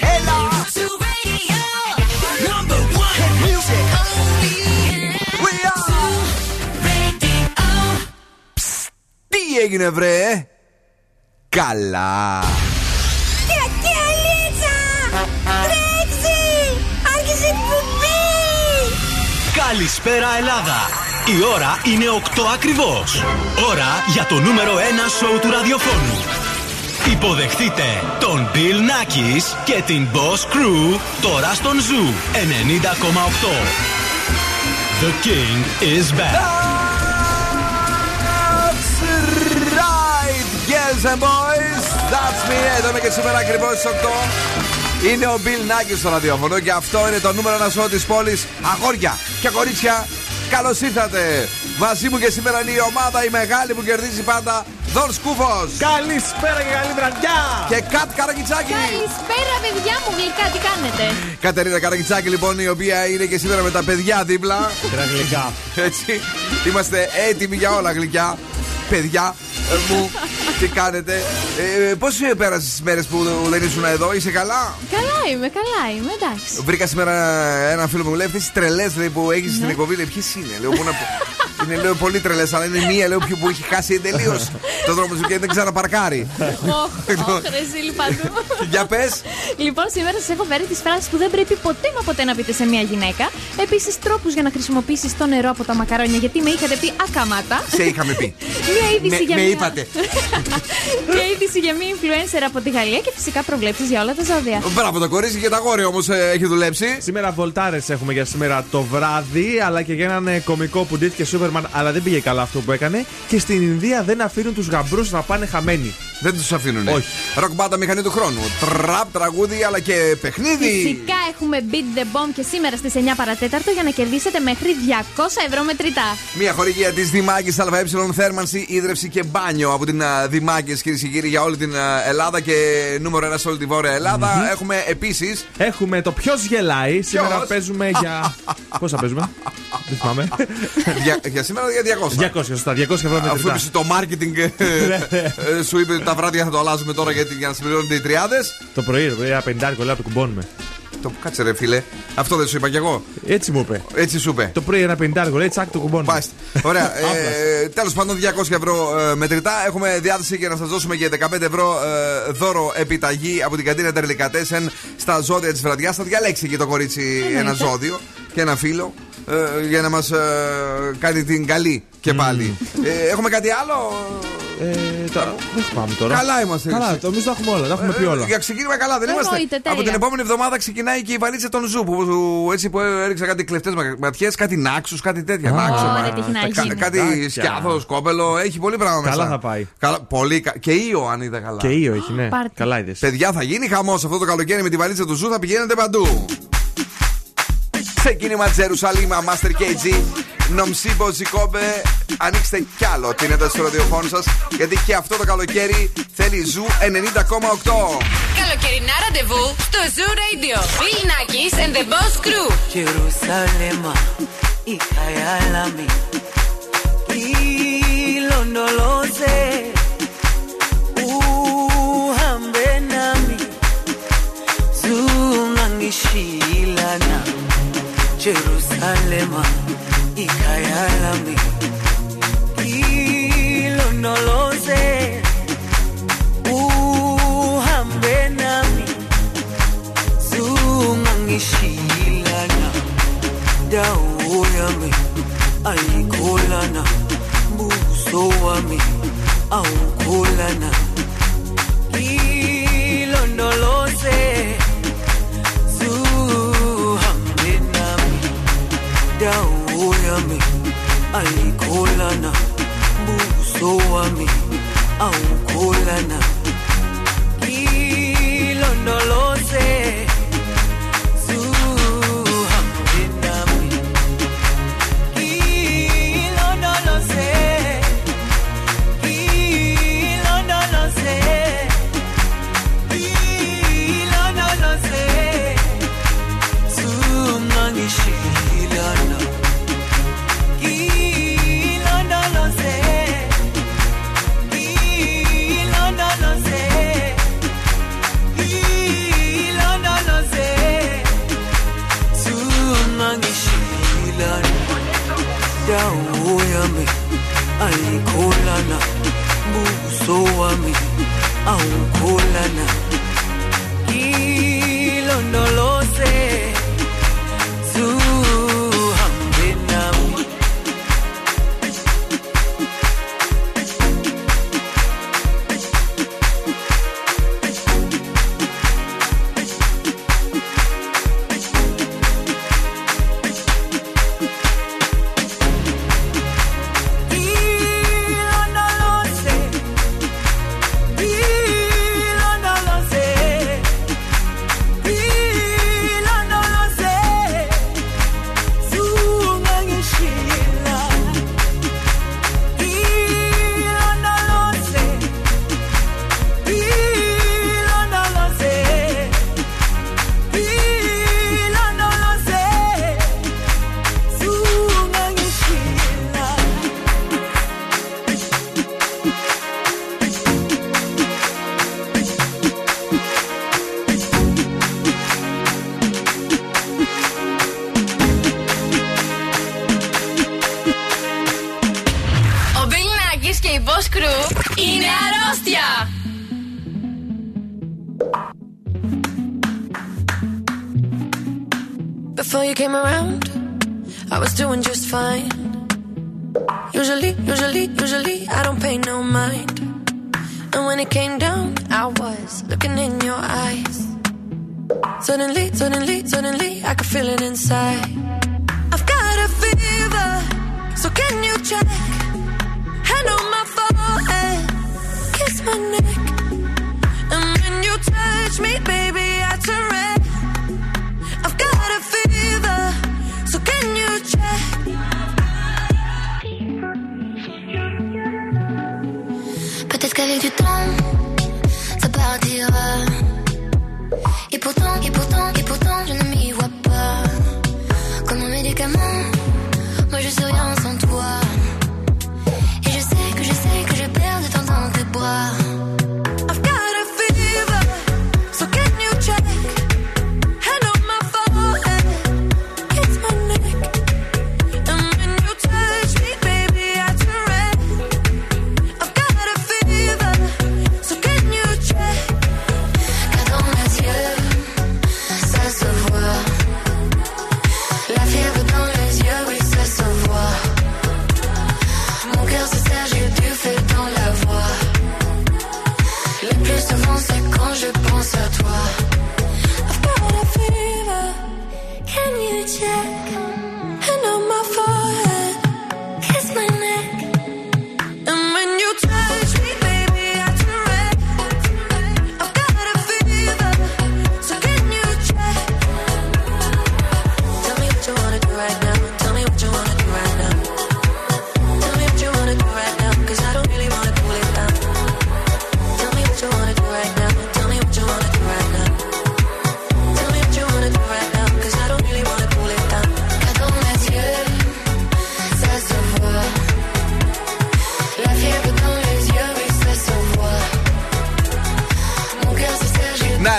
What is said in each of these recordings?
Έλα! Τι έγινε βρε; Καλά Καλησπέρα Ελλάδα! Η ώρα είναι 8 ακριβώς. Ώρα για το νούμερο 1 σοου του ραδιοφώνου. Υποδεχτείτε τον Bill Nackis και την Boss Crew τώρα στον Zoo 90,8. The King is back. That's right, girls and boys. That's me. Εδώ είμαι και σήμερα ακριβώς στις 8. Είναι ο Bill Nackis στο ραδιόφωνο και αυτό είναι το νούμερο ένα σώμα της πόλης. Αγόρια και κορίτσια, καλώς ήρθατε. Μαζί μου και σήμερα είναι η ομάδα η μεγάλη που κερδίζει πάντα. Δον Σκούφος. Καλησπέρα και καλή βραδιά! Και Κατ Καραγκιτσάκη. Καλησπέρα, παιδιά μου, γλυκά, τι κάνετε. Κατερίνα Καραγκιτσάκη λοιπόν, η οποία είναι και σήμερα με τα παιδιά δίπλα. Γλυκά. Έτσι. Είμαστε έτοιμοι για όλα γλυκιά. Παιδιά ε, μου, τι κάνετε. Ε, Πώς πέρασες τις μέρες που δεν ήσουν εδώ, είσαι καλά; Καλά είμαι, καλά είμαι, εντάξει. Βρήκα σήμερα ένα φίλο μου που λέει αυτές τι τρελές που έχεις στην εκπομπή. Λέει ποιες είναι; Λέω, πού να πω; Είναι λέω πολύ τρελές, αλλά είναι μία λέω, που έχει χάσει τελείως το δρόμο σου και δεν ξαναπαρκάρει. Όχι, ρε παντού. Για πες. Λοιπόν, σήμερα σας έχω φέρει τις φράσεις που δεν πρέπει ποτέ μα ποτέ να πείτε σε μια γυναίκα. Επίσης, τρόπους για να χρησιμοποιήσεις το νερό από τα μακαρόνια, γιατί με είχατε πει ακαμάτα. Σε είχαμε πει. Μια είδηση Με- για με μια... είπατε. μια είδηση για μια influencer από τη Γαλλία και φυσικά προβλέψεις για όλα τα ζώδια. Μπράβο το κορίτσι και τα γόρια όμως έχει δουλέψει. Σήμερα βολτάρες έχουμε για σήμερα το βράδυ, αλλά και για έναν ε, κωμικό που ντύθηκε Σούπερμαν, αλλά δεν πήγε καλά αυτό που έκανε. Και στην Ινδία δεν αφήνουν τους γαμπρούς να πάνε χαμένοι. Δεν τους αφήνουν. Όχι. Ροκ μπάντα μηχανή του χρόνου. Τραπ, τραγούδι αλλά και παιχνίδι. Φυσικά έχουμε Beat the Bomb και σήμερα στις 9 παρατέταρτο για να κερδίσετε μέχρι 200 ευρώ μετρητά. Μια χορηγία της Δημάκης ΑΕ θέρμανση, ίδρυυση και μπάνιο από την Δημάκη, κυρίες και κύριοι, για όλη την α, Ελλάδα και νούμερο ένα σε όλη τη Βόρεια Ελλάδα. Έχουμε επίση. Έχουμε το ποιος γελάει. Σήμερα Ποιος; παίζουμε για. Πόσα παίζουμε, Δεν θυμάμαι. για, για σήμερα για 200. 200, σωστά. 200 ευρώ Αφού μετρητά. είπες το marketing ε, ε, σου είπε τα βράδια θα το αλλάζουμε τώρα γιατί, για να συμπληρώνονται οι τριάδες. Το πρωί, ρε, πρωί, ένα πεντάρικο, λέω, το κουμπώνουμε. Το κάτσε ρε φίλε. Αυτό δεν σου είπα κι εγώ. Έτσι μου είπε. Έτσι σου είπε. Το πρωί ένα πεντάρικο, λέει, τσακ το κουμπώνουμε. Μάλιστα. Ωραία. ε, Τέλος πάντων, 200 ευρώ ε, μετρητά. Έχουμε διάθεση για να σας δώσουμε και 15 ευρώ ε, δώρο επιταγή από την καντίνα Τερλικατέσεν στα ζώδια της βραδιάς. Θα διαλέξει και το κορίτσι ένα ζώδιο και ένα φίλο ε, για να μας κάνει την καλή και πάλι. Ε, έχουμε κάτι άλλο; Ε, τώρα, δεν θυμάμαι τώρα. Καλά είμαστε. Καλά, το εμείς τα έχουμε όλα. Τα έχουμε πει όλα. Ε, Για ξεκίνημα καλά, δεν Εννοείται, είμαστε. τέλεια. Από την επόμενη εβδομάδα ξεκινάει και η βαλίτσα του Zoo. Που, που- έτσι που έριξα κάτι κλεφτές ματιές, κάτι Νάξους, κάτι τέτοια. Νάξο. Ωραία, τι έχει να Κα- γίνει. κάτι Τάκια. Σκιάθος, Σκόπελο, έχει πολύ πράγμα μέσα. Καλά θα πάει. Καλά, πολύ, κα- και ίο αν είδα καλά. Και Ίο έχει, ναι. Πάρτι. Καλά είδες. Παιδιά, θα γίνει χαμός αυτό το καλοκαίρι με τη βαλίτσα του Zoo, θα πηγαίνετε παντού. Ξεκίνημα Jerusalema, Master KG. Nomcebo Zikode, ανοίξτε κι άλλο την ένταση του ραδιοφώνου σας. Γιατί και αυτό το καλοκαίρι θέλει Zoo 90,8. Καλοκαιρινά ραντεβού στο Zoo Radio. Bill Nakis and the Boss Crew. Jerusalema Jerusalema ikhayalami ilondoloze uhambe nami zungangishilana dawo yami ayikholana buso wami awukholana ilondoloze Dau yami alikolana, buso wami aukolana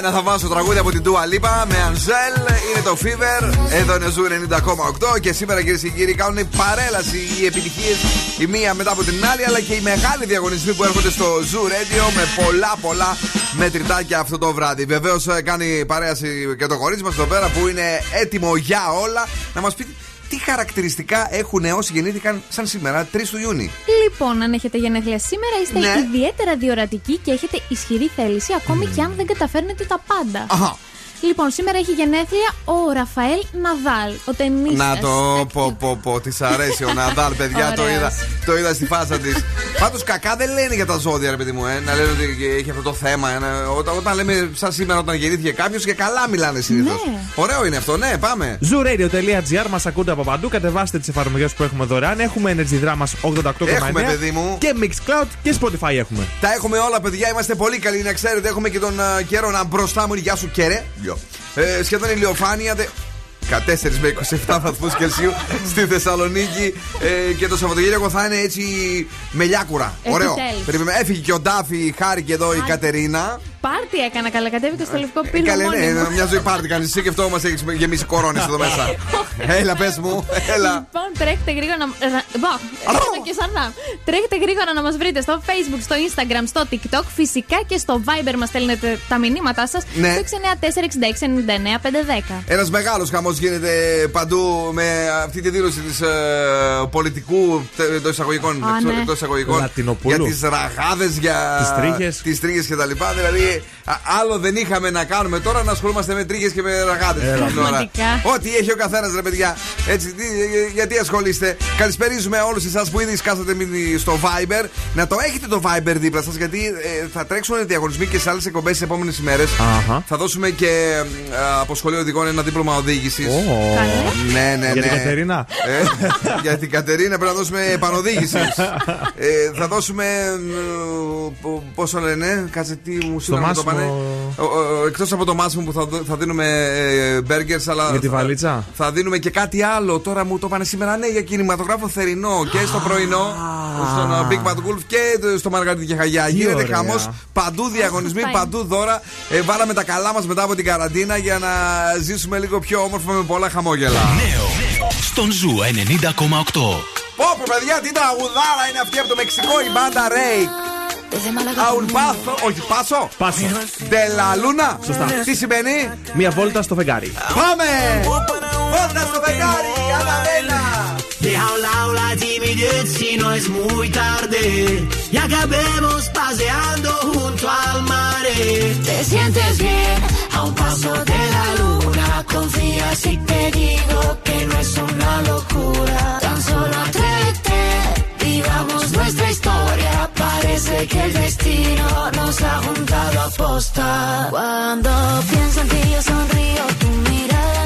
j'ai Ναι, να θαυμάσω τραγούδι από την Dua Lipa με Angèle. Είναι το Fever. Εδώ είναι Zoo 90,8. Και σήμερα κυρίες και κύριοι κάνουν παρέλαση οι επιτυχίες η μία μετά από την άλλη. Αλλά και οι μεγάλοι διαγωνισμοί που έρχονται στο Zoo Radio με πολλά πολλά μετρητάκια αυτό το βράδυ. Βεβαίως κάνει παρέλαση και το κορίτσι μας εδώ πέρα που είναι έτοιμο για όλα. Να μας πει τι χαρακτηριστικά έχουν όσοι γεννήθηκαν σαν σήμερα, 3 του Ιούνιου. Λοιπόν, αν έχετε γενέθλια σήμερα, είστε Ναι. ιδιαίτερα διορατικοί και έχετε ισχυρή θέληση, ακόμη και αν δεν καταφέρνετε τα πάντα. Αχα. Λοιπόν, σήμερα έχει γενέθλια ο Ραφαέλ Ναδάλ, ο ταινίστας. Να το πω, πω, πω, τη αρέσει ο Ναδάλ, παιδιά, το Ωραίος. είδα, το είδα στη φάσα της. Πάντως κακά δεν λένε για τα ζώδια, ρε παιδί μου, ε, να λένε ότι έχει αυτό το θέμα. ε, να- όταν, όταν λέμε σαν σήμερα, όταν γεννήθηκε κάποιος και καλά μιλάνε συνήθως. Ναι. Ωραίο είναι αυτό, ναι, πάμε. Zooradio.gr μας ακούτε από παντού. Κατεβάστε τις εφαρμογές που έχουμε δωρεάν. Έχουμε Energy Drama 88,9. Έχουμε, παιδί μου. Και Mixcloud και Spotify έχουμε. Τα έχουμε όλα, παιδιά. Είμαστε πολύ καλοί. Να ξέρετε, έχουμε και τον α, καιρό να μπροστά μου. Γεια σου, κερέ. Γεια. Ε, σχεδόν ηλιοφάνεια. Δε... 14 με 27 βαθμούς Κελσίου στη Θεσσαλονίκη. Ε, και το Σαββατοκύριακο θα είναι έτσι μελιάκουρα. Ωραίο. Επιτέλους. Περιμένουμε. Έφυγε και ο Ντάφη, χάρη και εδώ η Κατερίνα. Πάρτι έκανα καλά, κατέβηκα στο λευκό πύργο. Καλέ, μόνη ναι, μου. μια ζωή πάρτι κάνει εσύ και αυτό μας έχεις γεμίσει κορώνες εδώ μέσα. Έλα, πες μου, έλα. Λοιπόν, τρέχετε γρήγορα να. ρα- Μπα, έρχομαι και σαν να. Τρέχετε γρήγορα να μας βρείτε στο Facebook, στο Instagram, στο TikTok. Φυσικά και στο Viber μας στέλνετε τα μηνύματά σας. Ναι. Στο 694-6699-510. Ένας μεγάλος χαμός γίνεται παντού με αυτή τη δήλωση της πολιτικού εντός εισαγωγικών. Α, ναι. εκτός εισαγωγικών Λατινοπούλου. για τις ραγάδες, για Τις τρίχες. τις τρίχες και τα λοιπά. Δηλαδή, α, άλλο δεν είχαμε να κάνουμε τώρα να ασχολούμαστε με τρίχε και με ραγάδε. Πραγματικά. Ό,τι έχει ο καθένας, ρε παιδιά. Έτσι, τι, ε, γιατί ασχολείστε. Καλησπερίζουμε όλους εσάς που ήδη σκάσατε μήνυ στο Viber. Να το έχετε το Viber δίπλα σας, γιατί ε, θα τρέξουν διαγωνισμοί και σε άλλες εκπομπές τις επόμενες ημέρες. Αχα. Θα δώσουμε και ε, από σχολείο οδηγών ένα δίπλωμα οδήγησης. Ω. Καλέ. Ναι, ναι, ναι. Για την Κατερίνα. Ε, για την Κατερίνα πρέπει να δώσουμε επανοδήγησης. ε, θα δώσουμε. ε, πο- Πόσο λένε, κάτσε τι μου Στο σύντομα το Μάσιμο. πάνε. Εκτός από το μάσιμο που θα, δω- θα δίνουμε burgers, αλλά. Για τη θα- βαλίτσα; Θα δίνουμε και κάτι άλλο. Τώρα μου το πάνε σήμερα, ναι, για κινηματογράφο θερινό και στο πρωινό. Στον ε, Big Bad Wolf και στο Μαργαρίτη και Χαγιά. Τι Γίνεται ωραία. χαμός. Παντού διαγωνισμοί, Σωστά παντού δώρα. Ε, βάλαμε τα καλά μας μετά από την καραντίνα για να ζήσουμε λίγο πιο όμορφα με πολλά χαμόγελα. Νέο στον Zoo 90,8. Πω, πω, παιδιά, τι τραγουδάρα είναι αυτή από το Μεξικό, η μπάντα Ray. Desde Málaga. Αουν πάθο, όχι, πάσο. Πάσο. Ντελα Λούνα. Σωστά. Τι σημαίνει, Μία βόλτα στο φεγγάρι. Πάμε! Βόλτα στο φεγγάρι, Αναβέλα. Deja a un lado la timidez si no es muy tarde. Y acabemos paseando junto al mare. Te sientes bien a un paso de la luna. Confía si te digo que no es una locura. Tan solo atrévete, Parece que el destino nos ha juntado a posta. Cuando pienso en ti yo sonrío, tu mirada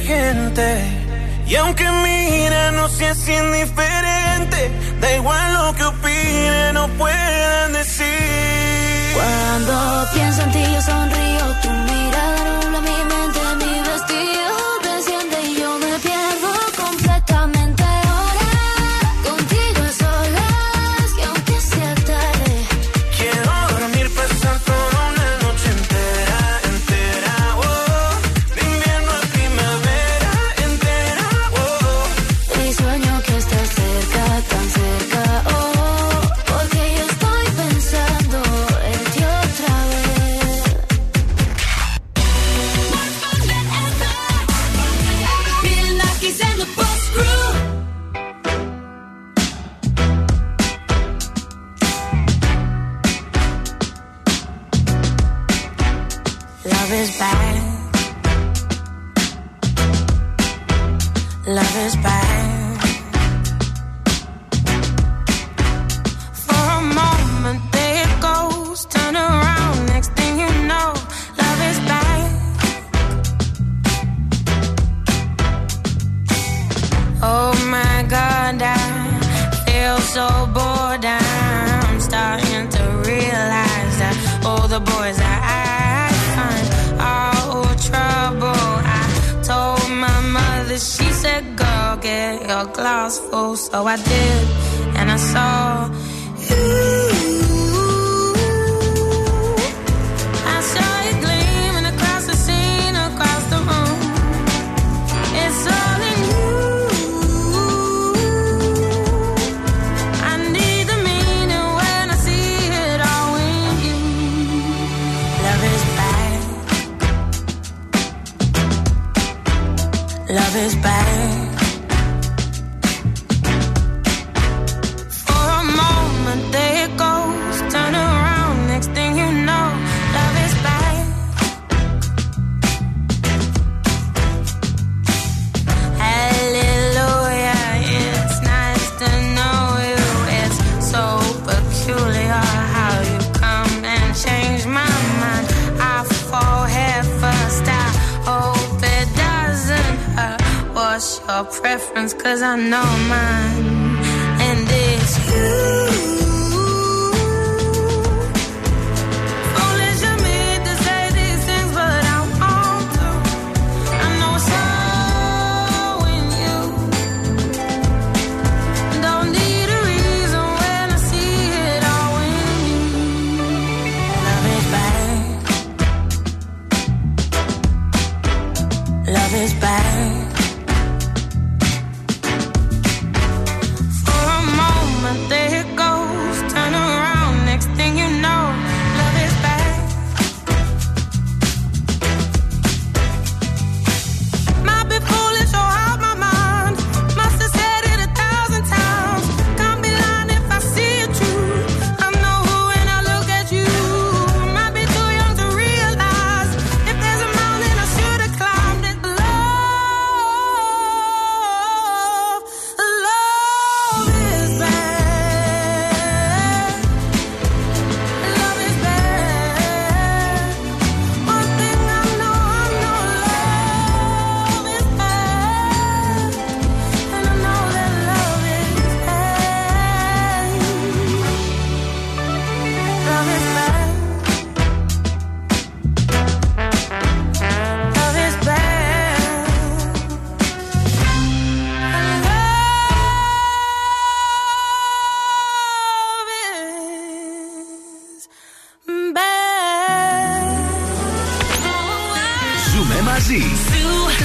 Gente. Y aunque mira, no seas indiferente. Da igual lo que opinen o puedan decir. Cuando pienso en ti yo sonrío, tu mirada nubla mi mente, mi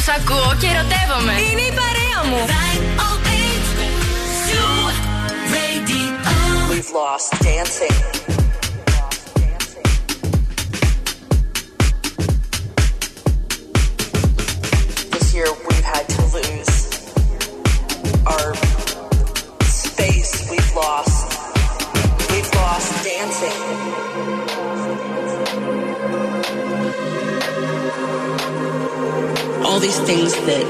Τους ακούω και ερωτεύομαι. Είναι η παρέα μου. We've lost dancing. these things that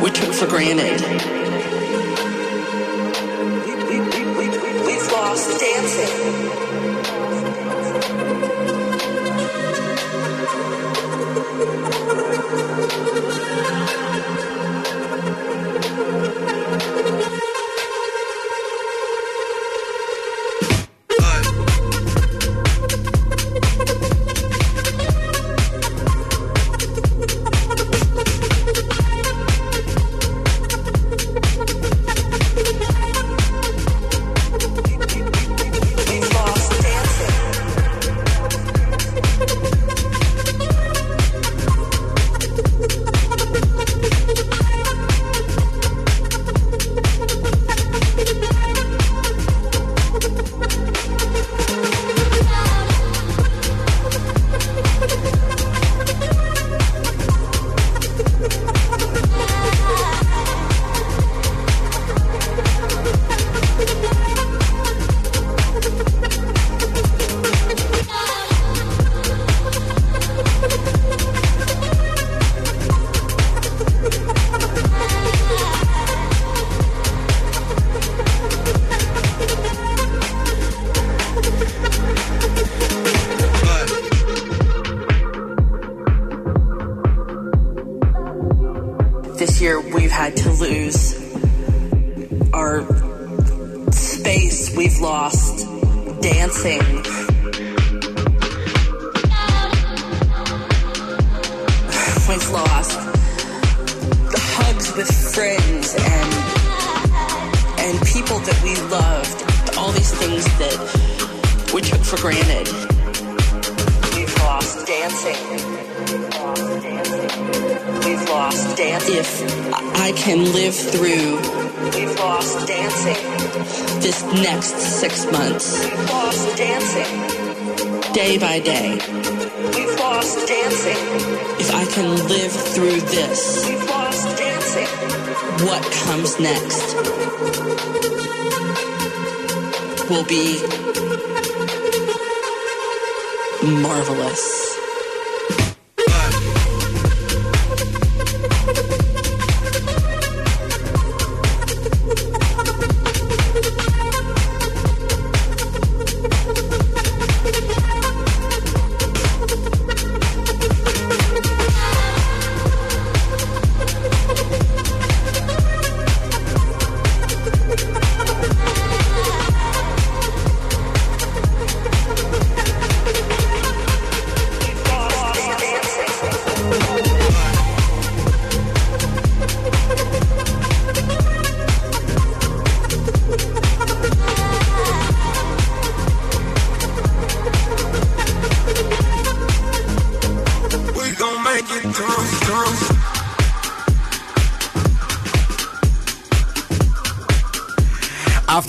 we took for granted.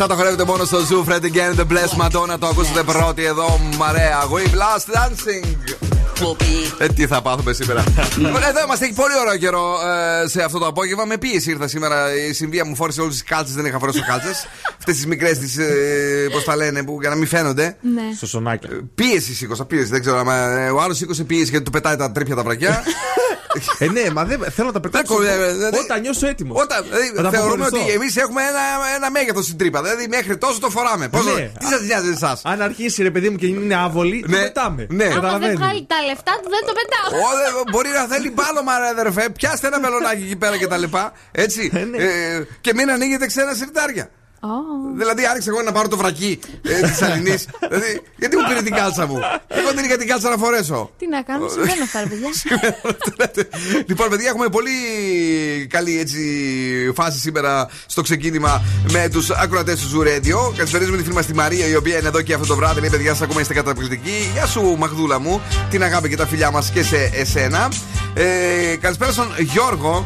Αυτά τα χορεύετε μόνο στο Zoo Fred again. The Bless Madonna. Το ακούσατε πρώτοι εδώ. Μαρέα. We blast dancing. Ε, τι θα πάθουμε σήμερα. Λοιπόν, Εδώ είμαστε. Έχει πολύ ωραίο καιρό ε, σε αυτό το απόγευμα. Με πίεση ήρθα σήμερα. Η συμβία μου φόρησε όλες τις κάλτσες. Δεν είχα φορέσει κάλτσες. Αυτές τις μικρές, τις. Ε, Πώς τα λένε, που, για να μην φαίνονται. Ναι. Στο σονάκι. Πίεση σήκωσα, πίεση. Δεν ξέρω. άμα, ε, Ο άλλος σήκωσε πίεση γιατί του πετάει τα τρίπια τα βρακιά. ε, ναι, μα δεν θέλω να τα πετάξω. Δεν κολλάει, δηλαδή- Όταν νιώσω έτοιμος. Όταν, δηλαδή, Θα τα θεωρούμε αποχωριστώ. ότι εμείς έχουμε ένα, ένα μέγεθος στην τρύπα. Δηλαδή μέχρι τόσο το φοράμε. Πώς, Ναι. Τι σας νοιάζει εσάς; Αν αρχίσει ρε παιδί μου και είναι άβολη, το Ναι. πετάμε. Ναι. Άμα δεν Καταλαβαίνεις. βγάλει τα λεφτά του, δεν το πετάω. Ω, δε- μπορεί να θέλει πάλωμα, ρε αδερφέ. Πιάστε ένα μελονάκι εκεί πέρα και τα λοιπά. Έτσι. ναι. Ε, και μην ανοίγετε ξένα σιρτάρια. Ω. Δηλαδή, άρχισα εγώ να πάρω το βρακί ε, της Αλληνής. δηλαδή, γιατί μου πήρε την κάλτσα μου; Εγώ δεν είχα την κάλτσα να φορέσω. Τι να κάνουμε, συμβαίνουν αυτά, ρε παιδιά. λοιπόν, παιδιά, έχουμε πολύ καλή έτσι, φάση σήμερα στο ξεκίνημα με τους ακροατές του Zoo Radio. Καλησπέριζουμε τη φίλη μας τη Μαρία, η οποία είναι εδώ και αυτό το βράδυ. Λέει, παιδιά, σας ακόμα είστε καταπληκτικοί. Γεια σου, Μαγδούλα μου. Την αγάπη και τα φιλιά μας και σε εσένα. Ε, καλησπέρα στον Γιώργο.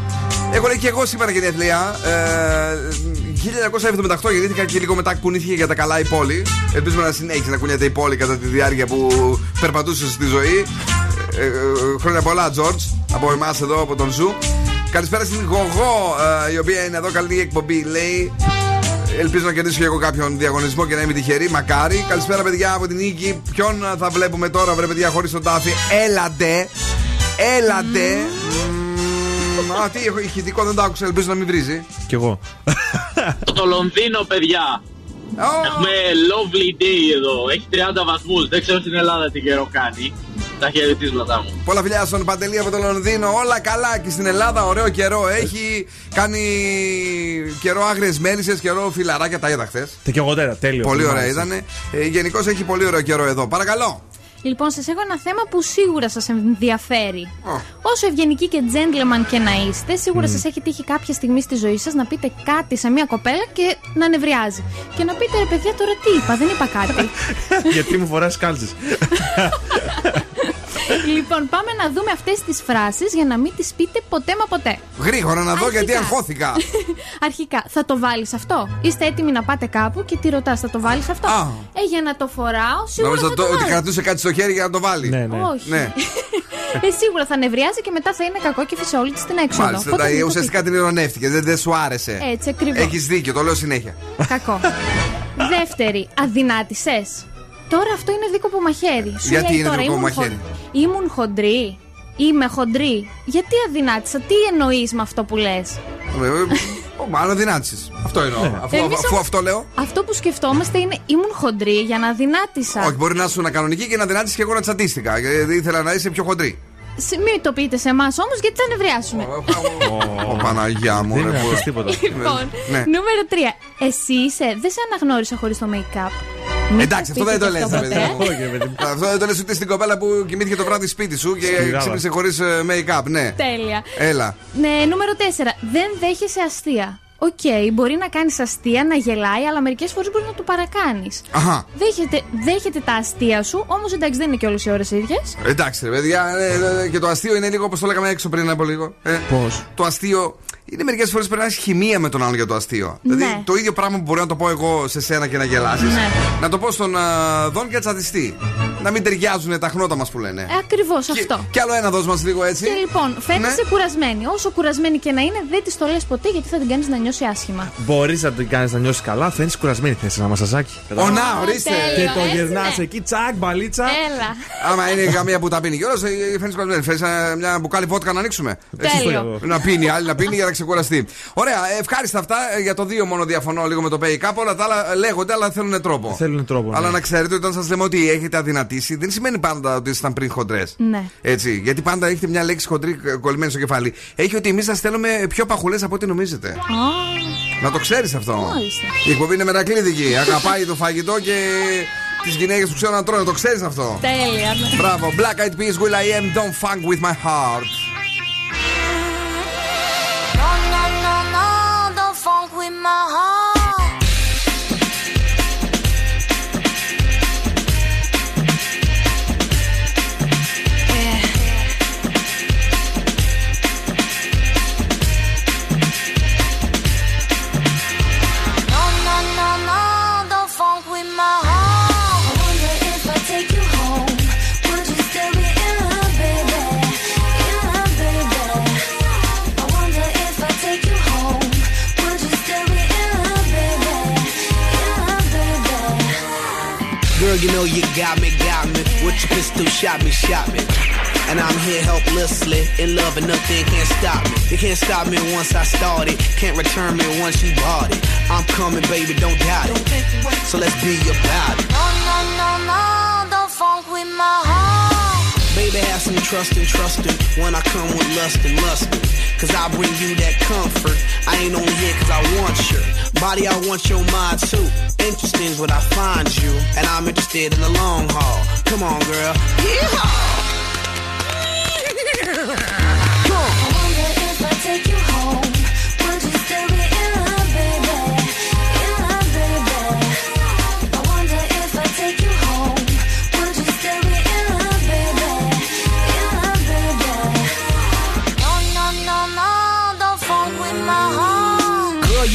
Έχω λέει και εγώ σήμερα γενέθλια. Ε, 1978 γεννήθηκα και λίγο μετά κουνήθηκε για τα καλά η πόλη. Ελπίζουμε να συνέχισε να κουνιέται η πόλη κατά τη διάρκεια που περπατούσε στη ζωή. Ε, ε, χρόνια πολλά, Τζορτζ, από εμάς εδώ, από τον Zoo. Καλησπέρα στην Γογό, ε, η οποία είναι εδώ. Καλή εκπομπή, λέει. Ελπίζω να κερδίσω και εγώ κάποιον διαγωνισμό και να είμαι τυχερή. Μακάρι. Καλησπέρα, παιδιά από την Νίκη. Ποιον θα βλέπουμε τώρα, βρε παιδιά, χωρίς τον τάφι. Έλατε. Έλατε. Μμμ, Α, τι έχω ηχητικό, δεν το άκουσα. Ελπίζω να μην βρίζει. Κι εγώ. Το Λονδίνο, παιδιά. Έχουμε lovely day εδώ. Έχει 30 βαθμούς. Δεν ξέρω στην Ελλάδα τι καιρό κάνει. Τα χαιρετίσματά μου. Πολλά φιλιά στον Παντελή από το Λονδίνο. Όλα καλά και στην Ελλάδα. Ωραίο καιρό έχει. Κάνει καιρό άγριες μέλισσες, καιρό φιλαράκια. Τα είδα χθες. Τα και εγώ τέρα, τέλειο. Πολύ ωραία Μάλιστα. ήταν. Ε, Γενικώς έχει πολύ ωραίο καιρό εδώ. Παρακαλώ. Λοιπόν, σας έχω ένα θέμα που σίγουρα σας ενδιαφέρει. Όσο ευγενικοί και gentleman και να είστε, σίγουρα Μμ. σας σα έχει τύχει κάποια στιγμή στη ζωή σας να πείτε κάτι σε μια κοπέλα και να νευριάζει. Και να πείτε ρε παιδιά, τώρα τι είπα, δεν είπα κάτι. Γιατί μου φοράς κάλτσες. λοιπόν, πάμε να δούμε αυτές τις φράσεις για να μην τις πείτε ποτέ μα ποτέ. Γρήγορα να δω γιατί Αρχικά. αγχώθηκα. Αρχικά, θα το βάλεις αυτό; Είστε έτοιμοι να πάτε κάπου και τη ρωτάς, θα το βάλεις αυτό; Α. Ε, για να το φοράω, σίγουρα Νόμιζα θα το- το ότι βάλω. κρατούσε κάτι στο χέρι για να το βάλει. Ναι, ναι. Όχι. Ναι. Ε, σίγουρα θα νευριάζει και μετά θα είναι κακό και σε όλη της την έξοδο. Μάλιστα. Οπότε τα- μην το ουσιαστικά την ειρωνεύτηκε. Δεν, δεν σου άρεσε. Έτσι, ακριβώς. Έχεις δίκιο, το λέω συνέχεια. πείτε Κακό. Δεύτερη, αδυνάτησες; Τώρα αυτό είναι δίκοπο μαχαίρι. Σου Γιατί λέει είναι τώρα, δίκοπο ήμουν μαχαίρι; χον- Ήμουν χοντρή. Είμαι χοντρή. Γιατί αδυνάτησα, τι εννοείς με αυτό που λες; Ε, ε, Μάλλον δυνάτησες. Αυτό εννοώ. Αφού, Εμείς αφού όμως- αυτό λέω. Αυτό που σκεφτόμαστε είναι ήμουν χοντρή για να αδυνάτησα. Όχι, μπορεί να ήσουν κανονική και να δυνάτησες και εγώ να τσατίστηκα. Γιατί ήθελα να είσαι πιο χοντρή. σ- μην το πείτε σε εμάς όμως γιατί θα νευριάσουμε. Ω Παναγιά μου, Δεν ρε, είναι πώς- αυτός τίποτα. Λοιπόν, Ναι. νούμερο 3. Εσύ είσαι, δεν σε αναγνώρισα χωρίς το make-up. Μην Εντάξει, αυτό δεν πείτε το και λες, αυτό ρε παιδί ποτέ. μου. Όχι, ρε παιδί μου. Αυτό δεν το λες ούτε στην κοπέλα που κοιμήθηκε το βράδυ σπίτι σου και Σκληρά, ξύπνησε χωρίς make-up. Ναι, Τέλεια. έλα. Ναι, νούμερο 4. Δεν δέχεσαι αστεία. Οκ, μπορεί να κάνεις αστεία, να γελάει, αλλά μερικές φορές μπορεί να το παρακάνεις. Αχα. Δέχεται, δέχεται τα αστεία σου, όμως εντάξει δεν είναι και όλες οι ώρες ίδιες. Εντάξει, ρε παιδιά, ε, ε, και το αστείο είναι λίγο όπως το λέγαμε έξω πριν από λίγο. Ε, Πώς; Το αστείο είναι μερικές φορές πρέπει να έχει χημεία με τον άλλον για το αστείο. Δηλαδή το ίδιο πράγμα που μπορεί να το πω εγώ σε σένα και να γελάσεις, Ναι. να το πω στον α, Δον και να τσατιστεί. Να μην ταιριάζουν τα χνότα μας που λένε. Ακριβώς αυτό. Κι άλλο ένα δώσ' μας λίγο έτσι. Και λοιπόν, φαίνεσαι Ναι. κουρασμένη. Όσο κουρασμένη και να είναι, δεν της το λες ποτέ γιατί θα την κάνεις να νιώσει άσχημα. Μπορείς να την κάνεις να νιώσεις καλά, φαίνει κουρασμένη θέση ένα μασαζάκι. Ω, να, ορίστε. Και το έτσι, γυρνά ναι. εκεί, τσακ, μπαλίτσα. Έλα. Άμα είναι καμία που τα πίνει κιόλας, φαίνει κουρασμένη. Φέρει μια μπουκάλι βότκα να ανοίξουμε. Τέλειο. Να πίνει, άλλη να πίνει για να ξεκουραστεί. Ωραία, ευχάριστα αυτά. Ε, Για το δύο μόνο διαφωνώ λίγο με το pay cap. Όλα τα άλλα λέγονται, αλλά θέλουν τρόπο. Θέλουν τρόπο. ναι. Αλλά να ξέρετε ότι όταν σας λέμε ότι έχετε αδυνατήσει, δεν σημαίνει πάντα ότι ήσασταν πριν χοντρές. Ναι. Έτσι. Γιατί πάντα έχετε μια λέξη χοντρή ε, κολλημένη στο κεφάλι. Έχει ότι εμείς σας στέλνουμε πιο παχουλές από ό,τι νομίζετε. Α, Να το ξέρεις αυτό. Μάλιστα. Η εκπομπή είναι μερακλείδικη. Αγαπάει το φαγητό και τις γυναίκες που ξέρουν να τρώνε. Το ξέρεις αυτό. Τέλεια. ναι. Μπράβο. Black Eyed Peas, Will I Am, Don't Funk with My Heart. With my heart. You know you got me, got me. With your pistol, shot me, shot me. And I'm here helplessly, in love and nothing can't stop me. You can't stop me once I started, can't return me once you bought it. I'm coming, baby, don't doubt it. So let's be about it. Baby, have some trust and trusting when I come with lust and lusting. Cause I bring you that comfort. I ain't on here cause I want your body, I want your mind too. Interesting is what I find you, and I'm interested in the long haul. Come on, girl. Yeehaw!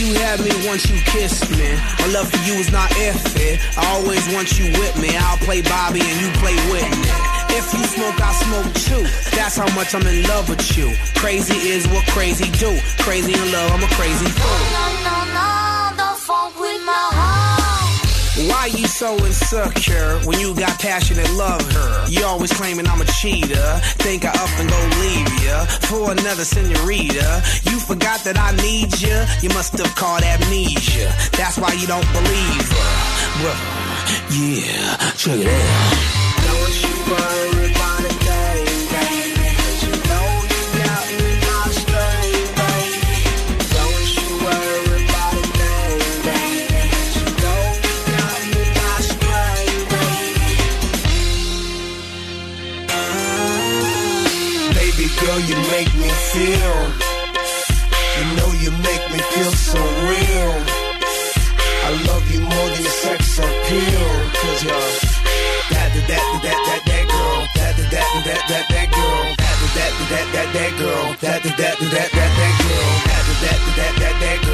you had me once you kissed me. My love for you is not iffy. I always want you with me. I'll play Bobby and you play Whitney. If you smoke, I smoke too. That's how much I'm in love with you. Crazy is what crazy do. Crazy in love, I'm a crazy fool. No, no, no, don't funk with my. Why you so insecure when you got passion and love her? You always claiming I'm a cheater. Think I up and go leave ya for another senorita. You forgot that I need ya. You must have caught amnesia. That's why you don't believe her. Well, yeah, check it out. Don't you worry feel. You know you make me feel so real. I love you more than sex appeal. Cause you're that, that, that, that, that, that girl. That, that, that, that, that, that girl. That, that, that, that, that girl. That, that, that, that, that, that girl. That, that, that, that, that girl.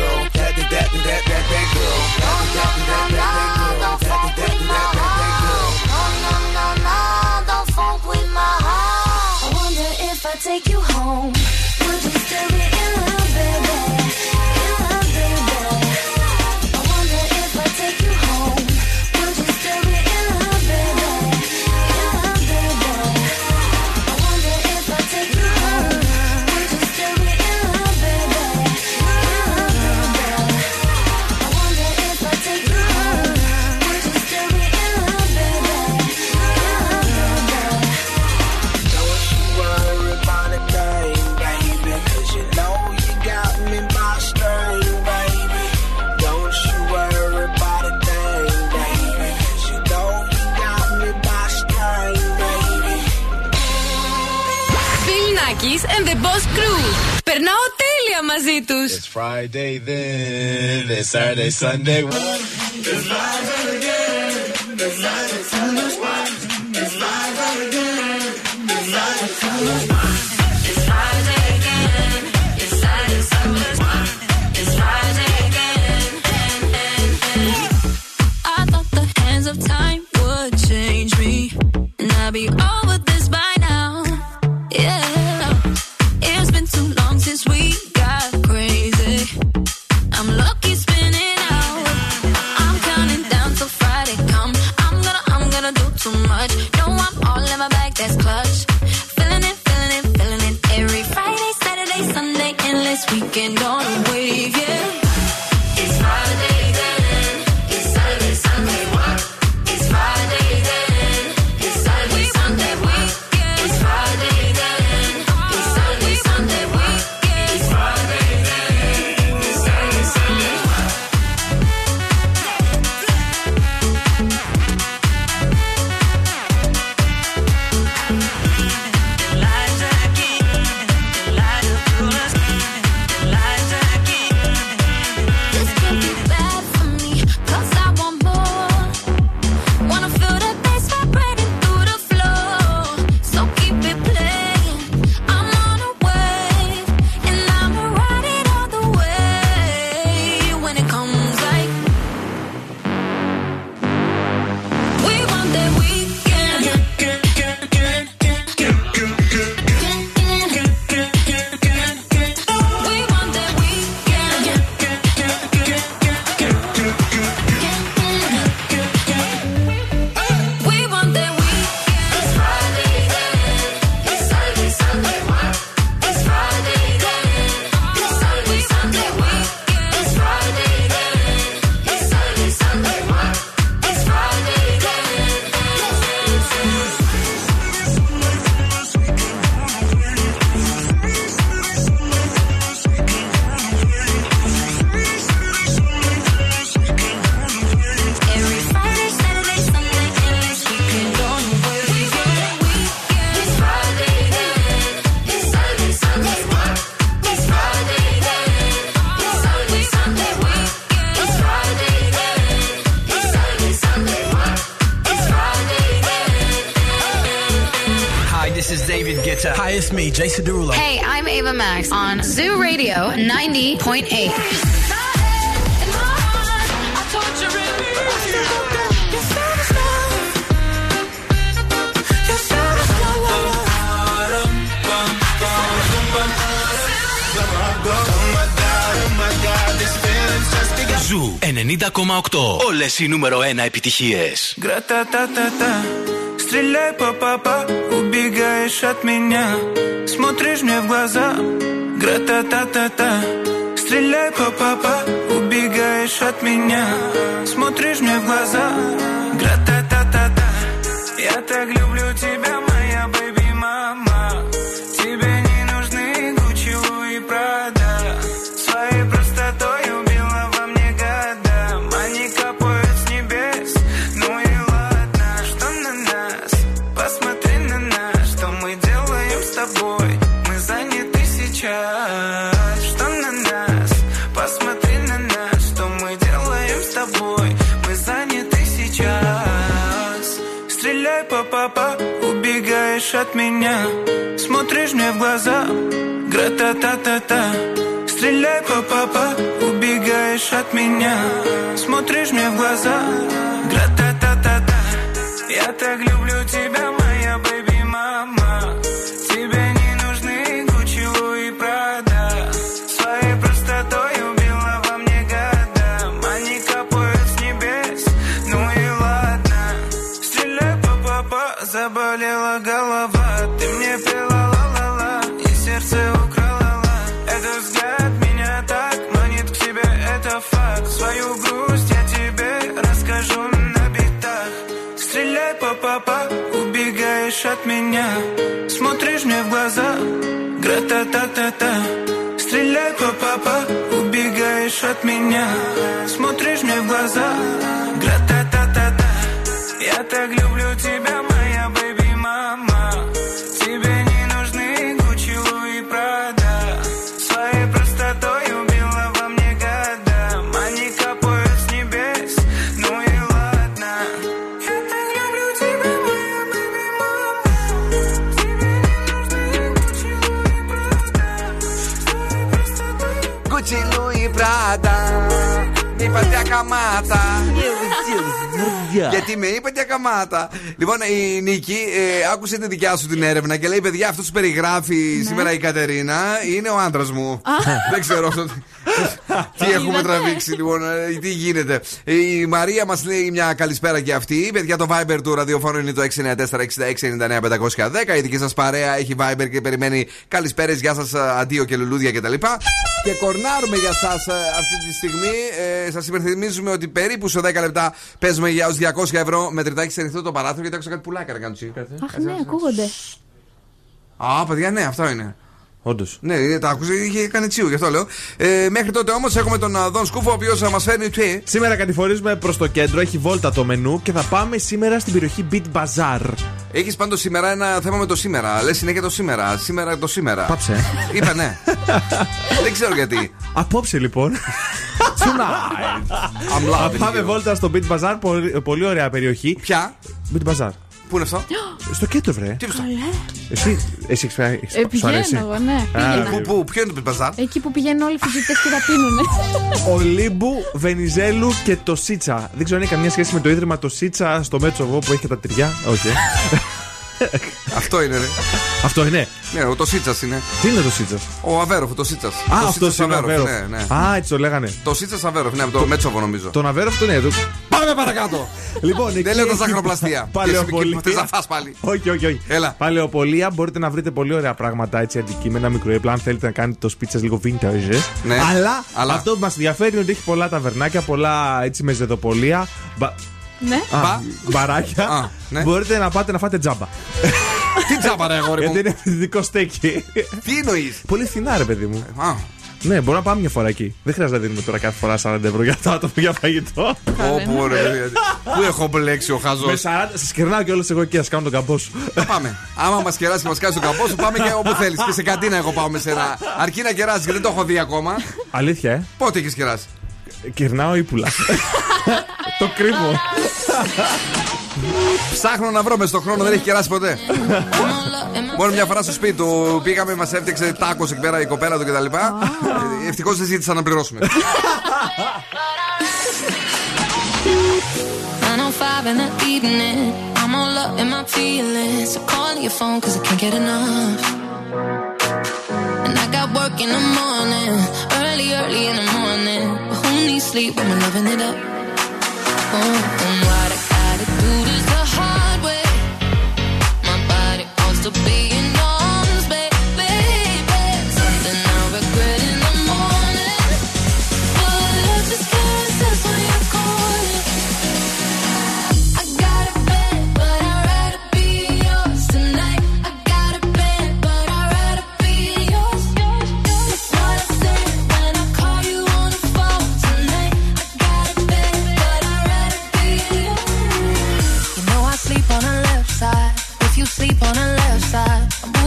News. It's Friday then. It's Saturday, Sunday. DJ Cedullo. Hey, I'm Ava Max on Zoo Radio 90.8. Ζου 90,8. Όλες οι νούμερο 1 επιτυχίε. Γρατά τα τα τα. стреляй папа, папа, убегаешь от меня. Смотришь мне в глаза, гра-та-та-та-та. Стреляй папа, папа, убегаешь от меня. Смотришь мне в глаза, гра-та-та-та-та. Я так люблю та-та-та-та-та. Стреляй, па-па-па, убегаешь от меня. Смотришь мне в глаза, гра-та-та-та-та Я так люблю меня. Смотришь мне в глаза. Гра-та-та-та-та Стреляй, папа, убегаешь от меня. Смотришь мне в глаза. Είπατε ακαμάτα. Γιατί με είπατε ακαμάτα. Λοιπόν, η Νίκη ε, άκουσε τη δικιά σου την έρευνα και λέει: Παιδιά, αυτό που περιγράφει σήμερα η Κατερίνα είναι ο άντρας μου. Δεν ξέρω αυτό. Τι έχουμε τραβήξει, λοιπόν, ε, τι γίνεται. Η Μαρία μας λέει μια καλησπέρα και αυτή. Παιδιά, το Viber του ραδιοφώνου είναι το 694-6699-510. Η δική σας παρέα έχει Viber και περιμένει καλησπέρες. Γεια σας, αντίο και λουλούδια κτλ. Και κορνάρουμε για εσά αυτή τη στιγμή. Ε, σας υπενθυμίζουμε ότι περίπου σε 10 λεπτά παίζουμε για ως 200 ευρώ με τριτάκι σε ανοιχτό το παράθυρο γιατί άκουσα κάτι πουλάκια να κάνουν τσίκα. Αχ, ναι, ακούγονται. Α, παιδιά, ναι, αυτό είναι. Όντως. Ναι, ε, τα άκουσε, είχε κάνει τσίου, γι' αυτό λέω. Ε, μέχρι τότε όμως έχουμε τον α, Δον Σκούφο, ο οποίος μας φέρνει τι; Σήμερα κατηφορίζουμε προς το κέντρο, έχει βόλτα το μενού και θα πάμε σήμερα στην περιοχή Beat Bazaar. Έχεις πάντως σήμερα ένα θέμα με το σήμερα. Λες συνέχεια το σήμερα. Σήμερα το σήμερα. Πάψε. Είπα ναι. Δεν ξέρω γιατί. Απόψε λοιπόν. Tonight. I'm Θα loving πάμε you. βόλτα στο Beat Bazaar, πολύ, πολύ ωραία περιοχή. Ποια; Beat Bazaar. Πού είναι αυτό; Στο κέντρο, βρε. Τι είναι αυτό; Εσύ, εσύ έχεις φάει- Ε, σου αρέσει; πηγαίνω εγώ, ναι. Α, Πήγαινα. Πού, πού, ποιο είναι το πιπαζάρ; Εκεί που πηγαίνουν όλοι οι φοιτητές και τα πίνουνε. Ο Λίμπου, Βενιζέλου και το Σίτσα. Δεν ξέρω αν έχει καμία σχέση με το ίδρυμα το Σίτσα στο Μέτσοβο που έχει και τα τυριά. Όχι. Αυτό είναι, ρε. Αυτό είναι; Ναι, το Σίτσας είναι. Τι είναι το Σίτσας; Ο Αβέροφ, το Σίτσας. Α, αυτό είναι ο Αβέροφ. Ναι, ναι. Α, έτσι το λέγανε. Το Σίτσας Αβέροφ, ναι, από το Μέτσοβο νομίζω. Τον Αβέροφ τον είναι. Πάμε παρακάτω. Λοιπόν, εκεί Δεν λέω τα έχει ζαχαροπλαστεία. Παλαιοπολία. Θε να φας πάλι. Όχι, όχι, όχι. Έλα. Παλαιοπολία μπορείτε να βρείτε πολύ ωραία πράγματα έτσι αντικείμενα, μικροέπλα. Αν θέλετε να κάνετε το σπίτι σας λίγο vintage. ε. Ναι. Αλλά, Αλλά. αυτό που μας ενδιαφέρει είναι ότι έχει πολλά ταβερνάκια, πολλά έτσι μεζεδοπολία. Μπα... Ναι. Α, Μπα. μπαράκια. Α, ναι. Μπορείτε να πάτε να φάτε τζάμπα. Τι τσάπα, ρε, αγόρι μου; Γιατί είναι φοιτητικό στέκι. Τι εννοείς; Πολύ φθηνά, ρε παιδί μου. Α, Ναι, μπορούμε να πάμε μια φορά εκεί. Δεν χρειάζεται να δίνουμε τώρα κάθε φορά 40 ευρώ για το άτομο για φαγητό. όπου ρε. δηλαδή. Πού έχω μπλέξει ο χαζός; Με 40 σας κερνάω κιόλα εγώ εκεί, ας κάνω τον καμπό σου. Πάμε. Άμα μας κεράσει και μας κάνει τον καπό σου, πάμε και όπου θέλεις. Και σε καντίνα εγώ πάω με σένα. Αρκεί να κεράσει, γιατί δεν το έχω δει ακόμα. Αλήθεια, ε; Πότε έχεις κεράσει; Κερνάω ύπουλα. το κρύβω. Ψάχνω να βρω μες στον χρόνο, δεν έχει κεράσει ποτέ. Μόνο μια φορά στο σπίτι του πήγαμε, μας έφτιαξε τάκος εκεί πέρα η κοπέλα του κτλ. Ευτυχώς δεν ζήτησα να πληρώσουμε. 905 in the evening. I'm all up in my feelings. So calling your phone cause I can't get enough. And I got work in the morning. Early, early in the morning. Sleep when we're loving it up? Oh, oh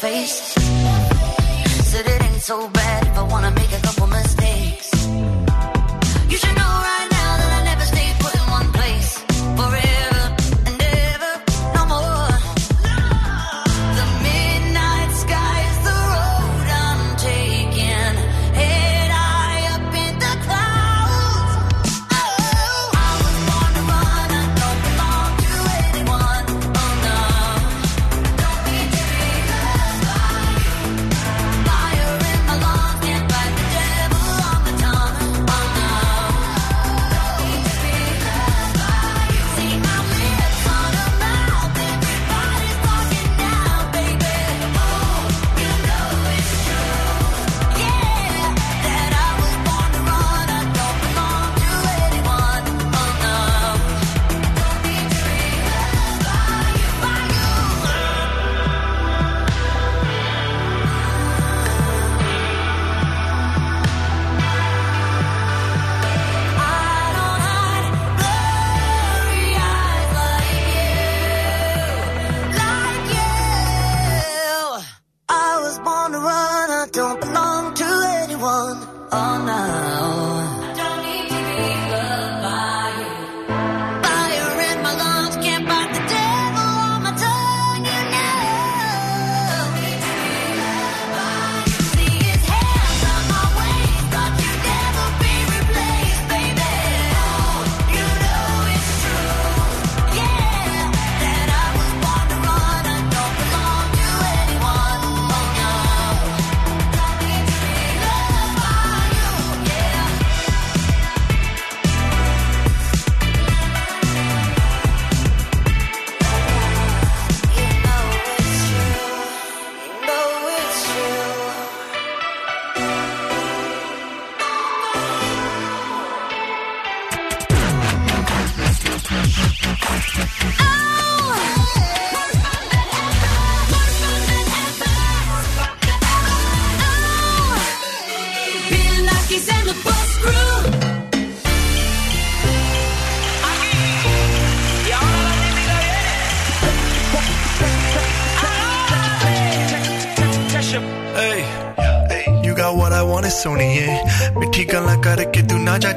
face.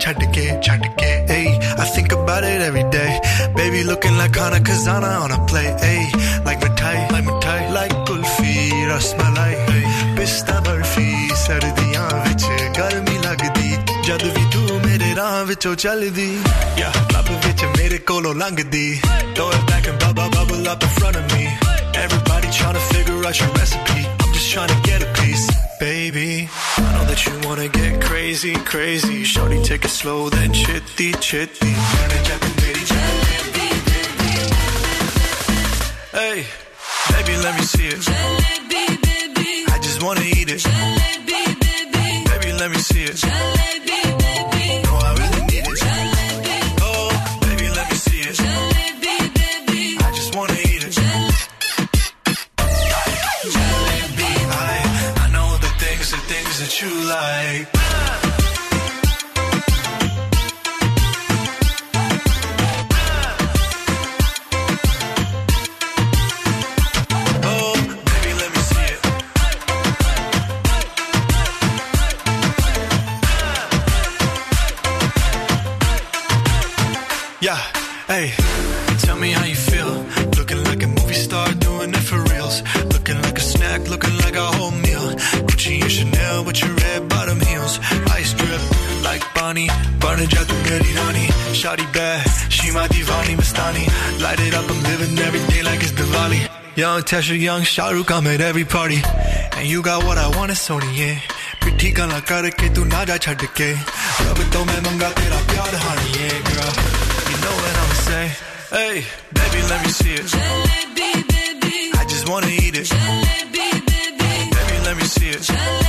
ਛੱਡ ਕੇ ਛੱਡ I think about it every day. Baby looking like Hana Kazana on a play A like mithai like mithai like kulfi rasmalai pista barfi ਸਰਦੀਆਂ ਵਿੱਚ ਗਰਮੀ ਲੱਗਦੀ ਜਦ ਵੀ ਤੂੰ ਮੇਰੇ ਰਾਹ ਵਿੱਚੋਂ ਚੱਲਦੀ ਯਾ ਲੱਭ ਵਿੱਚ ਮੇਰੇ ਕੋਲੋਂ ਲੰਘਦੀ throw it back and bubble bubble up in front of me. Everybody trying to figure out your recipe. I'm just trying to get a piece. Baby I know that you wanna get crazy, crazy. Shorty, take it slow, then chitty, chitty. Hey, baby, let me see it. Tasha Young, Shahrukh, I'm at every party. And you got what I want, it's Sony, yeah. पिट्ठी गला करके तू ना जा छड़ के रब तो मैं मंगा तेरा प्यार हानी है girl. You know what I'm saying hey baby let me see it. Jalebi, baby. I just wanna eat it. Jalebi, baby. Baby let me see it. Jalebi,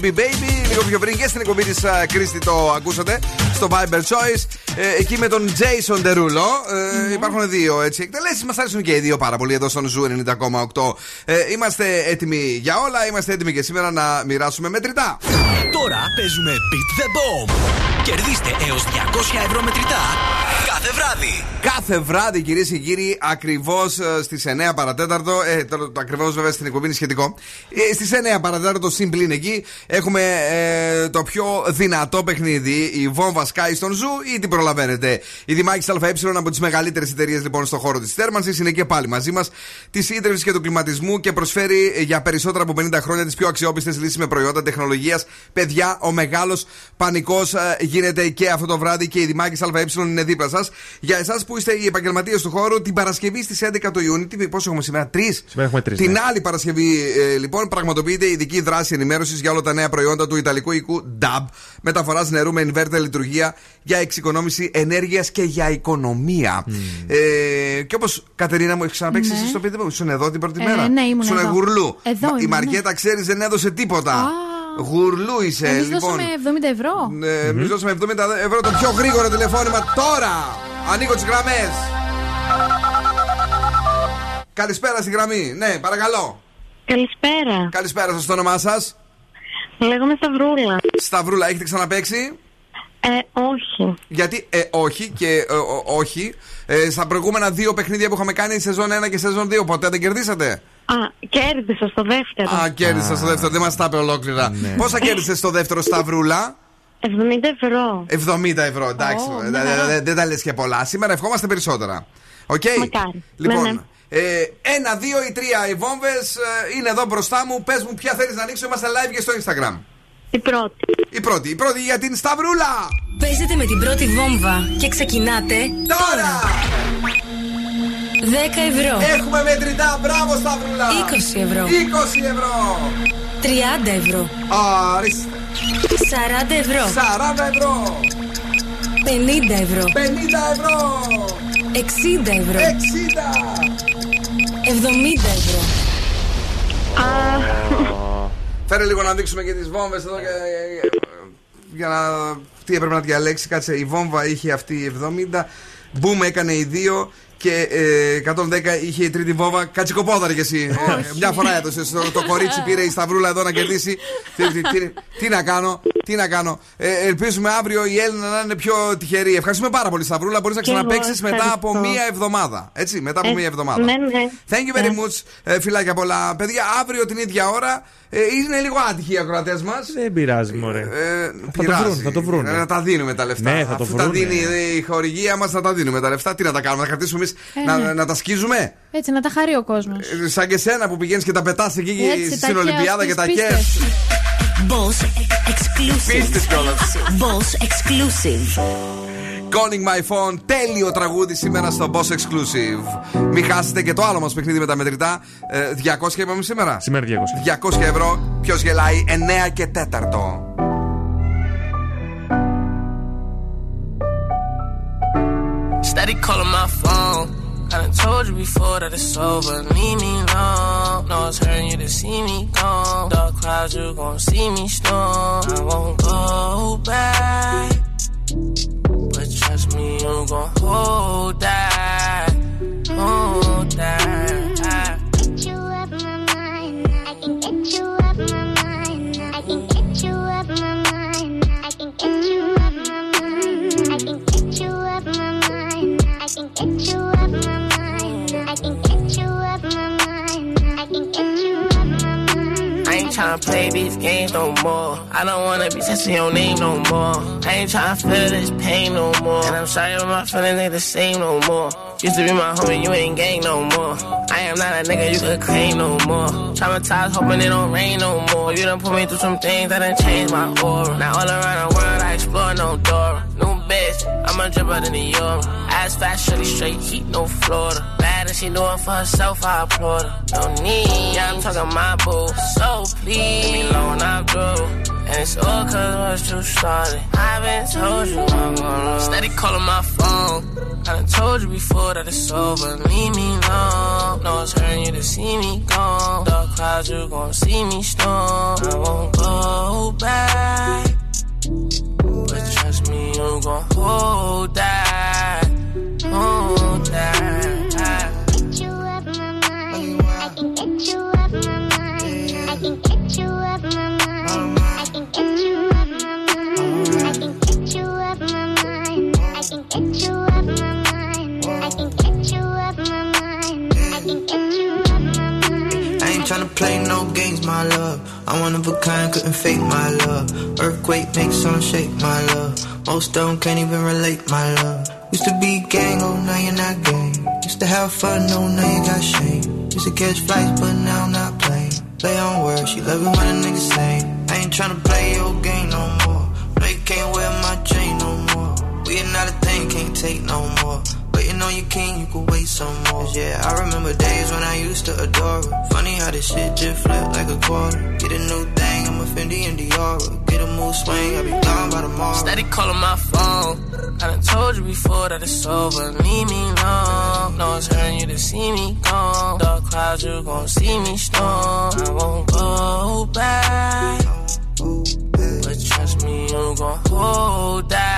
Jalebi Baby, λίγο πιο πριν και στην εκπομπή της Κρίστη το ακούσατε στο Viber Choice. Ε, εκεί με τον Jason Derulo. Ε, Υπάρχουν δύο έτσι εκτελέσεις. Μας αρέσουν και οι δύο πάρα πολύ εδώ στον Zoo 90,8. Ε, είμαστε έτοιμοι για όλα. Είμαστε έτοιμοι και σήμερα να μοιράσουμε μετρητά. Τώρα παίζουμε Beat the Bomb. Κερδίστε έως 200 ευρώ μετρητά κάθε βράδυ. Κάθε βράδυ, κυρίες και κύριοι, ακριβώς στις 9 παρά τέταρτο. Ε, το, το ακριβώς βέβαια στην εκπομπή είναι σχετικό. Ε, στις 9 παρά τέταρτο, συν πλην εκεί, έχουμε ε, το πιο δυνατό παιχνίδι. Η βόμβα σκάει στον Zoo ή την προλαβαίνετε. Η Δημάκης ΑΕ από τις μεγαλύτερες εταιρείες λοιπόν στον χώρο της θέρμανσης είναι και πάλι μαζί μας. Της ύδρευσης και του κλιματισμού και προσφέρει ε, για περισσότερα από 50 χρόνια τις πιο αξιόπιστες λύσεις με προϊόντα τεχνολογίας. Παιδιά, ο μεγάλος πανικός γίνεται και αυτό το βράδυ και η Δημάκης ΑΕ είναι δίπλα σας. Για εσάς που είστε οι επαγγελματίες του χώρου, την Παρασκευή στις 11 του Ιούνιου, τι, πόσο έχουμε σήμερα, τρεις; Σήμερα έχουμε τρεις. Την άλλη Παρασκευή, ε, λοιπόν, πραγματοποιείται ειδική δράση ενημέρωσης για όλα τα νέα προϊόντα του Ιταλικού οικού DAB. Μεταφοράς νερού με inverter λειτουργία για εξοικονόμηση ενέργειας και για οικονομία. Ε, και όπως Κατερίνα μου, έχεις ξαναπέξει Ναι. εσύ στο παιδί μου, ήσουν εδώ την πρώτη Ε, μέρα. ναι, ήμουν Ήσουν εδώ. γουρλού. Εδώ Μα- η ήμουν, Μαριέτα, ξέρεις, δεν έδωσε τίποτα. Γουρλού είσαι, Εμείς λοιπόν. δώσαμε 70 ευρώ. Ε, Εμείς δώσαμε 70 ευρώ το πιο γρήγορο τηλεφώνημα τώρα. Ανοίγω τις γραμμές. Καλησπέρα στη γραμμή. Ναι, παρακαλώ. Καλησπέρα. Καλησπέρα σας, το όνομά σας. Λέγομαι Σταυρούλα. Σταυρούλα, έχετε ξαναπέξει; Ε, όχι. Γιατί ε, όχι και ε, ο- όχι. Ε, στα προηγούμενα δύο παιχνίδια που είχαμε κάνει, σεζόν 1 και σεζόν 2, ποτέ δεν κερδίσατε; Α, κέρδισα στο δεύτερο. Α, κέρδισα στο δεύτερο, δεν μας τα είπε ολόκληρα. Πόσα κέρδισε στο δεύτερο, Σταυρούλα; 70 ευρώ. 70 ευρώ, εντάξει. Ω, Ε, μια δε- χαρά. δε- Δεν τα λες και πολλά. Σήμερα ευχόμαστε περισσότερα. Οκ. Μακάρι. Λοιπόν, Ναι, ναι. ε, ένα, δύο ή τρία οι βόμβες είναι εδώ μπροστά μου. Πες μου, ποια θέλεις να ανοίξω. Είμαστε live και στο Instagram. Η πρώτη. Η πρώτη, η πρώτη για την Σταυρούλα. Παίζετε με την πρώτη βόμβα και ξεκινάτε τώρα! 10 ευρώ. Έχουμε μετρητά, μπράβο Σταυρούλα! 20 ευρώ. 20 ευρώ! 30 ευρώ. Ορίστε. 40 ευρώ. 40 ευρώ. 50 ευρώ. 50 ευρώ. 60 ευρώ. 60. 70 ευρώ. Φέρε λίγο να δείξουμε και τις βόμβες εδώ. Για, για να. Τι έπρεπε να διαλέξει, κάτσε. Η βόμβα είχε αυτή η 70. Μπούμ έκανε οι δύο. Και ε, 110 είχε η τρίτη βόμβα. Κατσικοπόδαρη κι εσύ. Ε, Μια φορά έδωσε. Το, το κορίτσι πήρε η Σταυρούλα εδώ να κερδίσει. τι, τι, τι, τι να κάνω, τι να κάνω. Ε, ελπίζουμε αύριο η Έλληνα να είναι πιο τυχερή. Ευχαριστούμε πάρα πολύ, Σταυρούλα. Μπορείς να Κι εγώ ξαναπέξει μετά από ευχαριστώ. μία εβδομάδα. Έτσι, μετά από Ε, μία εβδομάδα. Ναι, ναι. Thank you very Ναι. much. Ε, φιλάκια πολλά. Παιδιά, αύριο την ίδια ώρα ε, είναι λίγο άτυχοι οι ακροατές μας. Δεν πειράζει, μωρέ. θα το βρουν, θα το βρουν. Να τα δίνουμε τα λεφτά. Ναι, θα το Αφού τα βρούνε. δίνει η χορηγία μας, θα τα δίνουμε τα λεφτά. Τι να τα κάνουμε, να κρατήσουμε εμείς Ε, να, ναι. να τα σκίζουμε; Έτσι, να τα χαρεί ο κόσμος. Ε, Σαν και σένα που πηγαίνεις και τα πετάς εκεί Έτσι, τα στην καίω Ολυμπιάδα στις και τα πίστες. καίς. Boss exclusive. Πίστες κιόλας. Boss exclusive. Calling my phone, τέλειο τραγούδι σήμερα στο Boss Exclusive. Μην χάσετε και το άλλο μας παιχνίδι με τα μετρητά. Ε, 200 είπαμε σήμερα; Σήμερα 200. 200 ευρώ. Ποιος γελάει; 9 και 4. Calling my phone. I done told you before that it's over. Leave me alone. No, it's hurting you to see me gone. Dark clouds, you gon' see me storm. I won't go back. But trust me, you gon' hold that. I ain't tryna play these games no more. I don't wanna be testing your name no more. I ain't tryna feel this pain no more. And I'm sorry, but my feelings ain't the same no more. Used to be my homie, you ain't gang no more. I am not a nigga you could claim no more. Traumatized, hoping it don't rain no more. You done put me through some things that done changed my aura. Now all around the world, I explore no door. New bitch, I'm a dripper than the euro. Ass fat, shorty straight heat, no Florida. Bad and she doing for herself, I applaud her. No need, yeah, I'm talking my boo. So please, leave me alone, I'm. And it's all cause once you started. I've been told you I'm gonna. Steady calling my phone. I done told you before that it's over. Leave me alone. No, it's hurting you to see me gone. Dark clouds, you gon' see me storm. I won't go back. But trust me, you gon' hold that. Hold tryna play no games, my love. I'm one of a kind, couldn't fake my love. Earthquake makes some shake, my love. Most don't can't even relate, my love. Used to be gang, oh now you're not gang. Used to have fun, oh now you got shame. Used to catch flights, but now I'm not playing. Play on words, she love it when a nigga say. I ain't tryna play your game no more. You can't wear my chain no more. We are not a thing, can't take no more. Waiting on your king, you could wait some more. Yeah, I remember days when I used to adore her. Funny how this shit just flipped like a quarter. Get a new thing, I'm a Fendi and Dior. Get a mood swing, I'll be gone by tomorrow. Steady calling my phone. I done told you before that it's over. Leave me alone. No one's hurting you to see me gone. Dark clouds, you gon' see me storm. I won't go back. But trust me, you gon' hold that.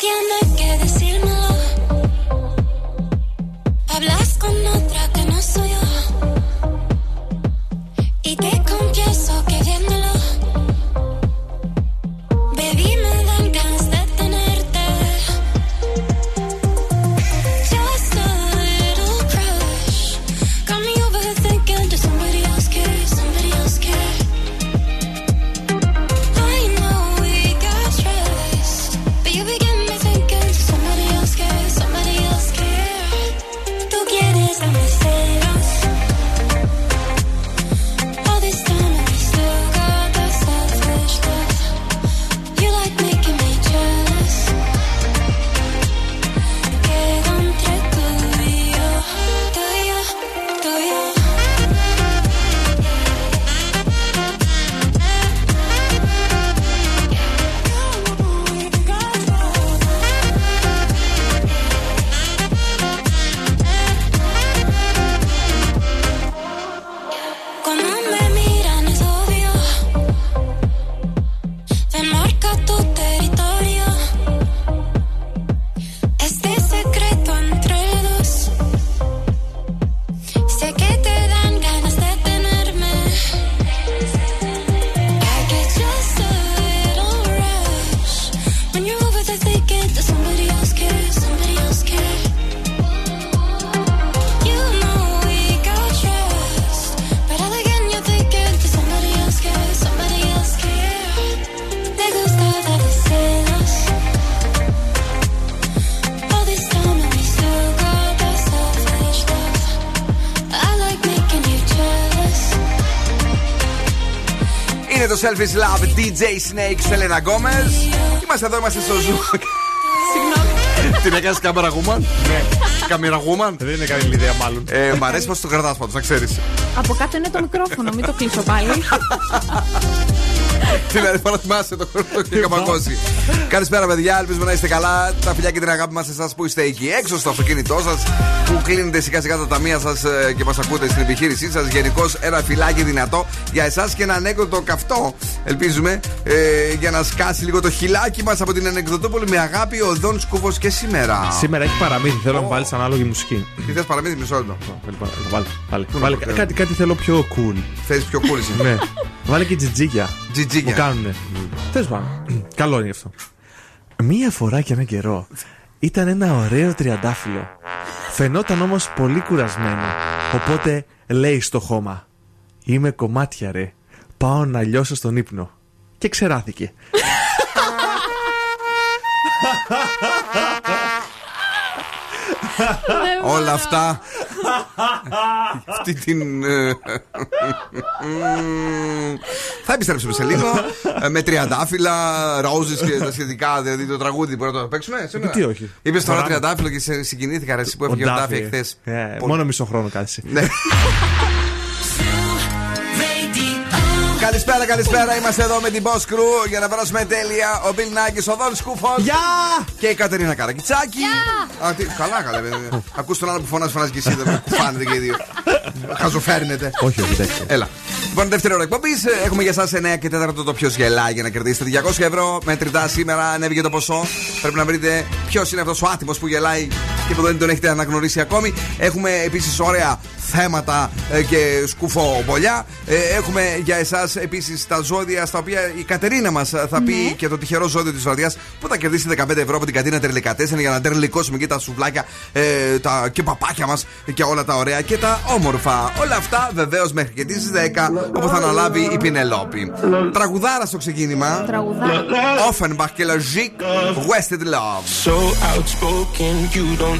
Tiene que decírmelo. Hablas con otro. Selfish Love DJ Snake Selena Gomez. Είμαστε εδώ, είμαστε στο Ζου. Την έκανες camera woman. Ναι. Camera woman. Δεν είναι καλή ιδέα, μάλλον. Ε, μ' αρέσει πώς το κρατάς πάντως, να ξέρεις. Από κάτω είναι το μικρόφωνο, μην το κλείσω πάλι. Την άλλη φορά θυμάσαι το χρόνο και καμακώσει. Καλησπέρα, παιδιά. Ελπίζουμε να είστε καλά. Τα φιλιά και την αγάπη μας εσάς που είστε εκεί έξω στο αυτοκίνητό σας, που κλείνετε σιγά σιγά τα ταμεία σας και μας ακούτε στην επιχείρησή σας. Γενικώς ένα φιλάκι δυνατό για εσάς και ένα ανέκδοτο καυτό. Ελπίζουμε ε, για να σκάσει λίγο το χιλάκι μας από την ανεκδοτόπολη με αγάπη ο Δον Σκούφος και σήμερα. Σήμερα έχει παραμύθι. Θέλω να μου βάλεις ανάλογη μουσική. Τι θες παραμύθι, μισό λεπτό. Βάλε. βάλε. βάλε. Κάτι, κάτι θέλω πιο cool. Θες πιο cool εσύ. ναι. Βάλε και τζιτζίκια. Τζιτζίκια. Μου κάνουνε. Τέλος πάντων. Καλό είναι αυτό. Μία φορά και έναν καιρό ήταν ένα ωραίο τριαντάφυλλο. Φαινόταν όμως πολύ κουρασμένο. Οπότε λέει στο χώμα: Είμαι κομμάτια ρε. Πάω να λιώσω στον ύπνο. Και ξεράθηκε. Όλα αυτά. Αυτή την. ε, Θα επιστρέψουμε σε λίγο ε, με τριαντάφυλλα, ρόζες και τα σχετικά. Δηλαδή το τραγούδι μπορεί να το παίξουμε σήμερα. Γιατί όχι. Είπες τώρα Φοράμε. τριαντάφυλλο και σε συγκινήθηκα ρε, εσύ που έφυγε ο Ντάφι εχθές. Ε, μόνο μισό χρόνο κάθισε. Ναι. Καλησπέρα, καλησπέρα. Είμαστε εδώ με την Boss Crew για να περάσουμε τέλεια. Ο Μπιλ Νάκη, ο Δον Σκούφο. Γεια! Και η Κατερίνα Καρακιτσάκη. Α, τι, καλά, καλά. βέβαια. Ακούς τον άλλο που φωνάζει, φωνάζει και εσύ. Δεν κουφάνετε και οι δύο. Χαζοφέρνετε. Όχι, όχι, εντάξει. Έλα. Λοιπόν, δεύτερη ώρα εκπομπής. Έχουμε για εσάς 9 και 4 το ποιος γελάει για να κερδίσετε 200 ευρώ. Μετρητά σήμερα ανέβηκε το ποσό. Πρέπει να βρείτε ποιος είναι αυτός ο άτιμος που γελάει και που δεν τον έχετε αναγνωρίσει ακόμη. Έχουμε επίσης ωραία θέματα ε, και σκουφομπολιά. Ε, Έχουμε για εσάς επίσης τα ζώδια στα οποία η Κατερίνα μας θα πει και το τυχερό ζώδιο της βραδιάς που θα κερδίσει 15 ευρώ από την κατίνα Τερλικατέσεν για να τερλικώσουμε και τα σουβλάκια ε, τα, και παπάκια μας και όλα τα ωραία και τα όμορφα. Όλα αυτά βεβαίως μέχρι και τις 10 όπου θα αναλάβει η Πινελόπη. Τραγουδάρα στο ξεκίνημα. Τραγουδάρα. Offenbach και Logic Wasted Love. So outspoken, you don't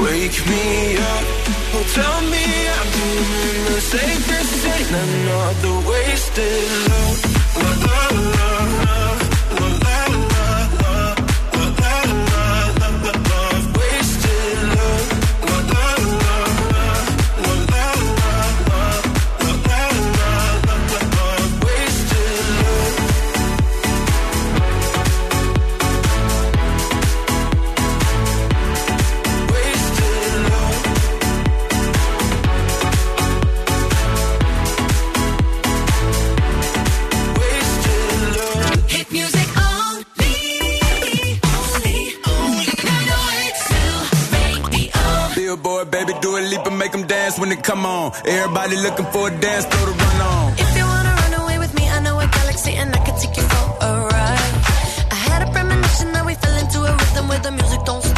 wake me up. Oh, tell me I'm doing the safest thing. Another wasted love. La, la, la, la, la, Billboard, baby, do a leap and make them dance when they come on. Everybody looking for a dance floor to run on. If you wanna run away with me, I know a galaxy and I can take you for a ride. I had a premonition that we fell into a rhythm where the music don't stop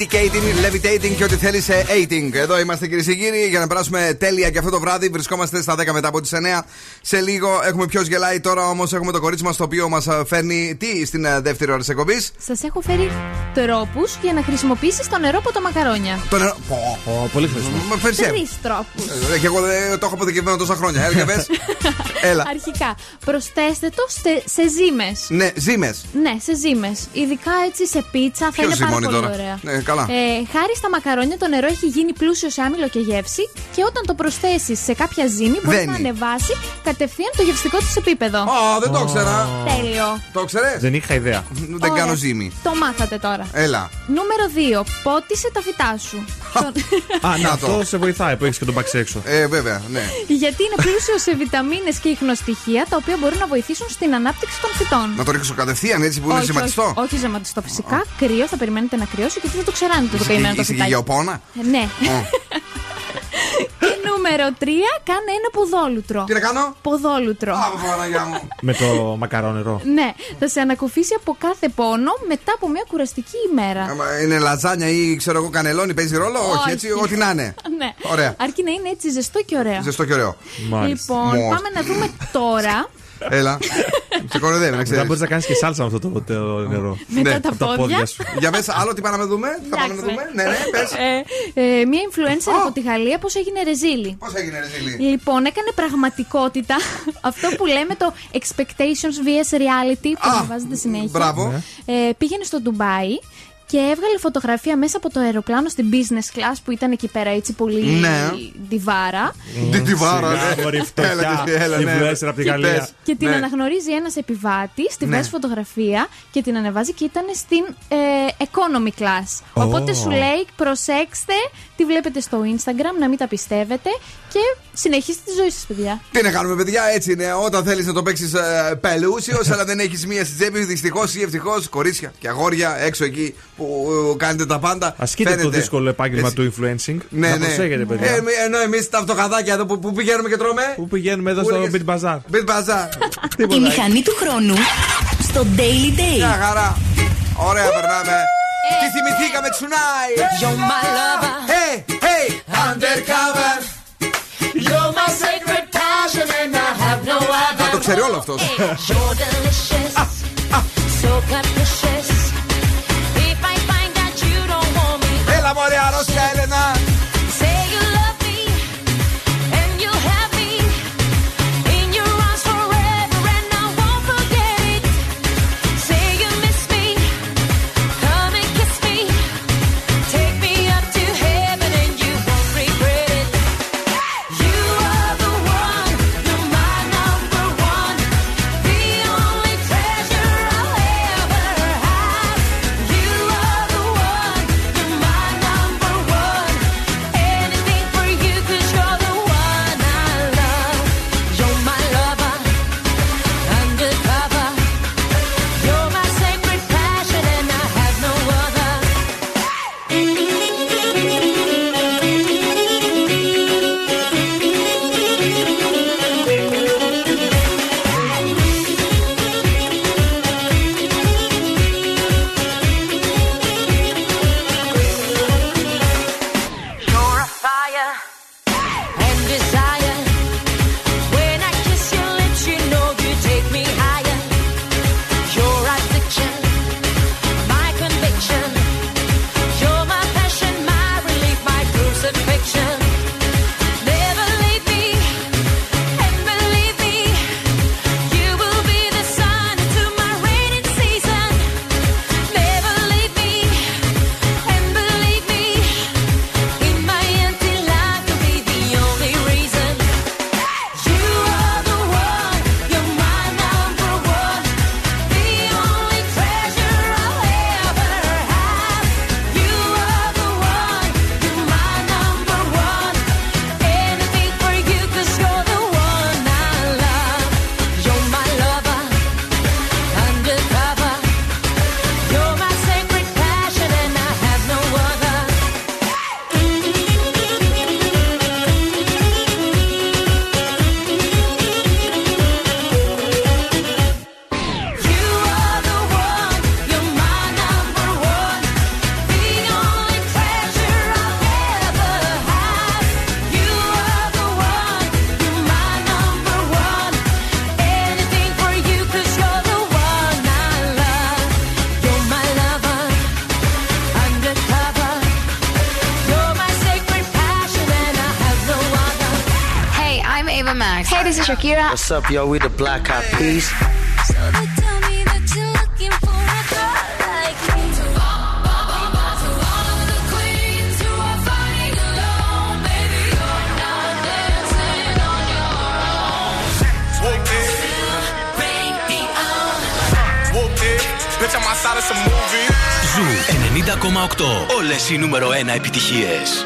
Dedicating, levitating και ό,τι θέλεις σε 18. Εδώ είμαστε κυρίε και κύριοι για να περάσουμε τέλεια και αυτό το βράδυ. Βρισκόμαστε στα 10 μετά από τις 9. Σε λίγο έχουμε ποιος γελάει. Τώρα όμως έχουμε το κορίτσι μας το οποίο μας φέρνει τι στην ε, δεύτερη ώρα της εκπομπής; Σας έχω φέρει τρόπους για να χρησιμοποιήσεις το νερό από τα μακαρόνια. Το νερό. Πω, Ω, πολύ χρήσιμο. Μα φέρεις, ε. Τρεις τρόπους. Ε, Και εγώ δεν το έχω αποθηκευμένο τόσα χρόνια. Έλα, για πες. Έλα. Αρχικά, προσθέστε το σε, σε ζύμες. Ναι, ζήμε. Ναι, σε ζύμες. Ειδικά έτσι σε πίτσα θα Ποιος είναι πάρα ζυμώνει πολύ τώρα; ωραία. Ναι, καλά. Ε, χάρη στα μακαρόνια το νερό έχει γίνει πλούσιος σε άμυλο και γεύση και όταν το προσθέσεις σε κάποια ζύμη μπορεί Δένει. να ανεβάσει κατευθείαν το γευστικό του επίπεδο. Α, δεν το ήξερα. Τέλειο. Το ξέρε. Δεν είχα ιδέα. Δεν Ωραία. κάνω ζύμη. Το μάθατε τώρα. Έλα. Νούμερο 2. Πότισε τα φυτά σου. Α, ναι, Να αυτό το. σε βοηθάει που έχεις και τον μπαξ έξω. Ε, βέβαια, ναι. Γιατί είναι πλούσιος σε βιταμίνες και ιχνοστοιχεία τα οποία μπορούν να βοηθήσουν στην ανάπτυξη των φυτών. Να το ρίξω κατευθείαν έτσι που είναι όχι, ζηματιστό. όχι, όχι ζεματιστό φυσικά. Κρύο, θα περιμένετε να κρυώσει γιατί δεν το ξεράνετε το καημένο το Είσαι και φυτάκι. γεωπόνα; Ε, Ναι. Ω. Και νούμερο 3, κάνε ένα ποδόλουτρο. Τι να κάνω; Ποδόλουτρο. Α, Παναγιά μου. Με το μακαρόνερο. Ναι, θα σε ανακουφίσει από κάθε πόνο μετά από μια κουραστική ημέρα. Άμα Είναι λαζάνια ή ξέρω εγώ κανελόνι, παίζει ρόλο; Όχι, Όχι. έτσι, ό,τι να είναι. Ναι. Ωραία. Αρκεί να είναι έτσι ζεστό και ωραίο. Ζεστό και ωραίο. Μάλιστα. Λοιπόν, Μάλιστα. πάμε να δούμε τώρα Έλα. Σε κοροϊδεύει, να Μετά ξέρει. μπορείς να κάνεις και σάλσα με αυτό το, το νερό. μετά τα Από τα πόδια. πόδια σου. Για μέσα, άλλο τι πάμε να δούμε; Τι θα πάμε να Εντάξει. δούμε; Ναι, ναι, πες. Ε, ε, μια influencer από τη Γαλλία πώς έγινε ρεζίλη; Πώς έγινε, ρε Ζήλη. Λοιπόν, έκανε πραγματικότητα αυτό που λέμε το expectations vs reality που Α, ανεβάζεται συνέχεια. μπράβο. Ε, πήγαινε στο Ντουμπάι και έβγαλε φωτογραφία μέσα από το αεροπλάνο στην business class που ήταν εκεί πέρα έτσι πολύ Ναι. διβάρα. Τι τη βάρα, Σιγά, ναι. μωρή Έλα, φτωχιά. τι- έλα, ναι. Influencer από τη Τι Γαλλία. πες. Και την Ναι. αναγνωρίζει ένας επιβάτης, τη Ναι. βγάζει φωτογραφία και την ανεβάζει και ήταν στην ε, economy class. Οπότε σου λέει, προσέξτε, τη βλέπετε στο Instagram, να μην τα πιστεύετε και συνεχίστε τη ζωή σας, παιδιά. Τι να κάνουμε, παιδιά, έτσι είναι. Όταν θέλεις να το παίξεις ε, πελούσιος, αλλά δεν έχεις μία στη τσέπη, δυστυχώς ή ευτυχώς, κορίτσια και αγόρια έξω εκεί που ε, κάνετε τα πάντα. Ασκείτε το φαίνεται. δύσκολο επάγγελμα Έτσι. του influencing. Ναι, να ναι. προσέχετε, παιδιά. Ε, εμεί- ενώ εμείς τα αυτοκαδάκια εδώ που, που πηγαίνουμε και τρώμε. Πού πηγαίνουμε εδώ Πού στο έλεγες; Beat Bazaar; Μπιτ μπαζά. Η μηχανή του χρόνου στο Daily Μια Date. χαρά. Ωραία, περνάμε. Τι θυμηθήκαμε τσουνάι You're my lover Hey, hey Undercover You're my sacred passion And I have no other Το ξέρει όλο αυτός You're delicious So capricious Shakira. What's up, yo? We the Black Eyed Peas. Bitch, I'm outside of some movie. Ζου 90,8. Όλες οι νούμερο 1 επιτυχίες.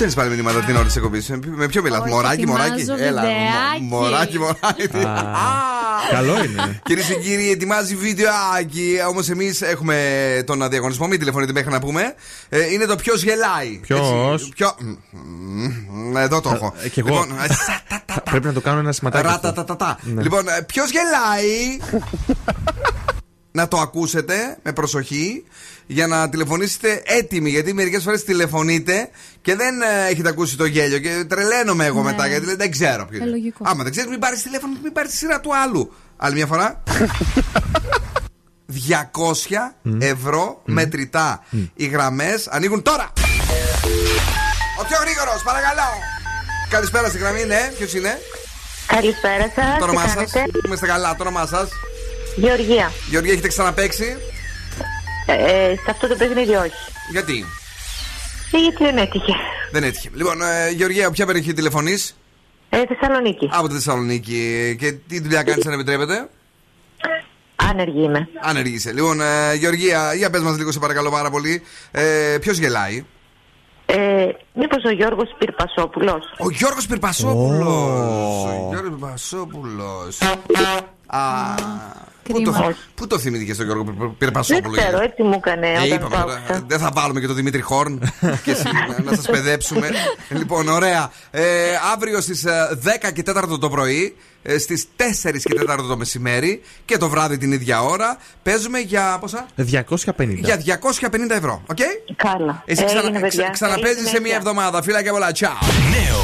Στέλνεις πάλι μηνύματα την ώρα της εκπομπής, Με ποιο μιλάς, Όχι, Μωράκι, ετοιμάζω Μωράκι; Έλα, βιντεάκι. μο- Μωράκι, Μωράκι. Καλό είναι. Κυρίες και κύριοι, ετοιμάζει βιντεάκι. Όμως εμείς έχουμε τον διαγωνισμό. Μην τηλεφωνείτε μέχρι να πούμε. Ε, είναι το ποιος γελάει. Ποιος; Έτσι, Ποιο. Μ, μ, Εδώ το έχω. Ε, κι εγώ. Λοιπόν, ε, Πρέπει να το κάνω ένα σηματάκι. αυτό. Ρατατατατά. Ναι. Λοιπόν, ποιος γελάει; Να το ακούσετε με προσοχή για να τηλεφωνήσετε έτοιμοι. Γιατί μερικές φορές τηλεφωνείτε και δεν ε, έχετε ακούσει το γέλιο. Και τρελαίνομαι εγώ Ναι. μετά γιατί λέτε, δεν ξέρω ποιος Ε, είναι. λογικό. Άμα δεν ξέρεις, μην πάρεις τηλέφωνο, μην πάρεις τη σειρά του άλλου. Άλλη μια φορά. 200 ευρώ μετρητά. Οι γραμμές ανοίγουν τώρα. Ο πιο γρήγορος, παρακαλώ. Καλησπέρα στη γραμμή, ναι. Ποιος είναι; Καλησπέρα σας. Το όνομά σας; Είμαστε καλά, το όνομά σας; Γεωργία. Γεωργία, έχετε ξαναπέξει; Ε, σε αυτό το παιχνίδι όχι. Γιατί; Ε, γιατί δεν έτυχε. δεν έτυχε. Λοιπόν, ε, Γεωργία, ποια περιοχή τηλεφωνείς; Ε, Θεσσαλονίκη. Από τη Θεσσαλονίκη. Και τι δουλειά κάνεις, αν επιτρέπετε; Άνεργη είμαι. Άνεργη είσαι. Λοιπόν, ε, Γεωργία, για πες μας λίγο, σε παρακαλώ πάρα πολύ. Ε, Ποιος γελάει; Ε, Μήπως ο Γιώργος Πυρπασόπουλος. Ο Γιώργος Πυρπασόπουλος Ο Γιώργος Πυρπασόπουλος Α, πού το, Κρίμα. πού το θυμήθηκε στον Γιώργο Πυρ- Δεν Πυρπασόπουλο ξέρω, έτσι μου έκανε Ε, όταν είπαμε το τώρα, άκουσα. δεν θα βάλουμε και τον Δημήτρη Χόρν και εσύ, να σας παιδέψουμε. λοιπόν, ωραία. Ε, αύριο στις 10 και 4 το πρωί, ε, στις 4 και 4 το μεσημέρι και το βράδυ την ίδια ώρα παίζουμε για πόσα; 250. Για 250 ευρώ. Οκ; Καλά. Εσύ Έγινε, ξανα, παιδιά. ξα, ξαναπαίζεις Καλή σε μία συνέχεια. εβδομάδα. Φιλάκια πολλά. Τσάου. Νέο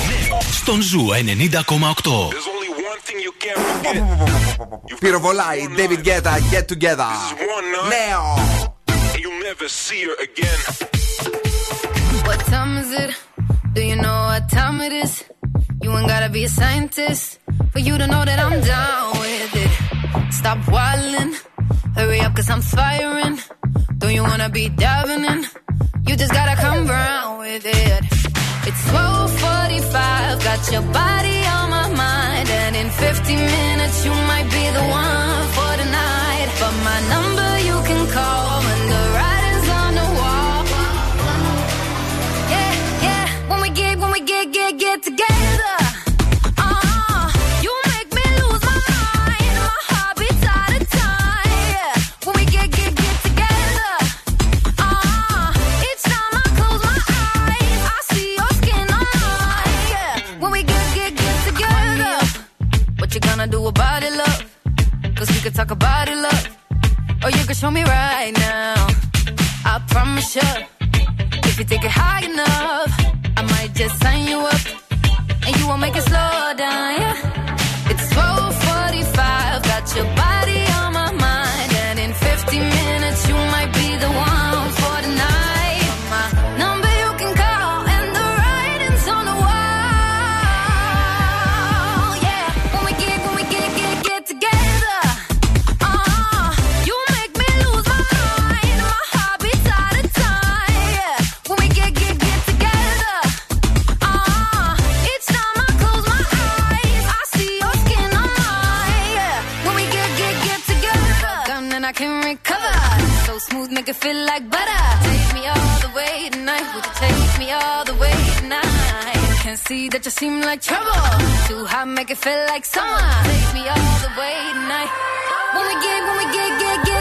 στον Ζου 90,8. Πυροβολάει. David Guetta. Get together. Νέο. What time is it? Do you know what time it is? You ain't gotta be a scientist for you to know that I'm down with it. Stop whining, hurry up, cause I'm firing. Don't you wanna be diving in? You just gotta come round with it. It's 1245, got your body on my mind. And in 50 minutes, you might be the one for the night. But my number you can call when the writing's on the wall. Yeah, yeah. When we get, when we get, get, get together. Right now. I promise you. If you take it high enough, I might just sign you up seem like trouble. Too hot, make it feel like summer. Take me all the way tonight. When we get, when we get, get, get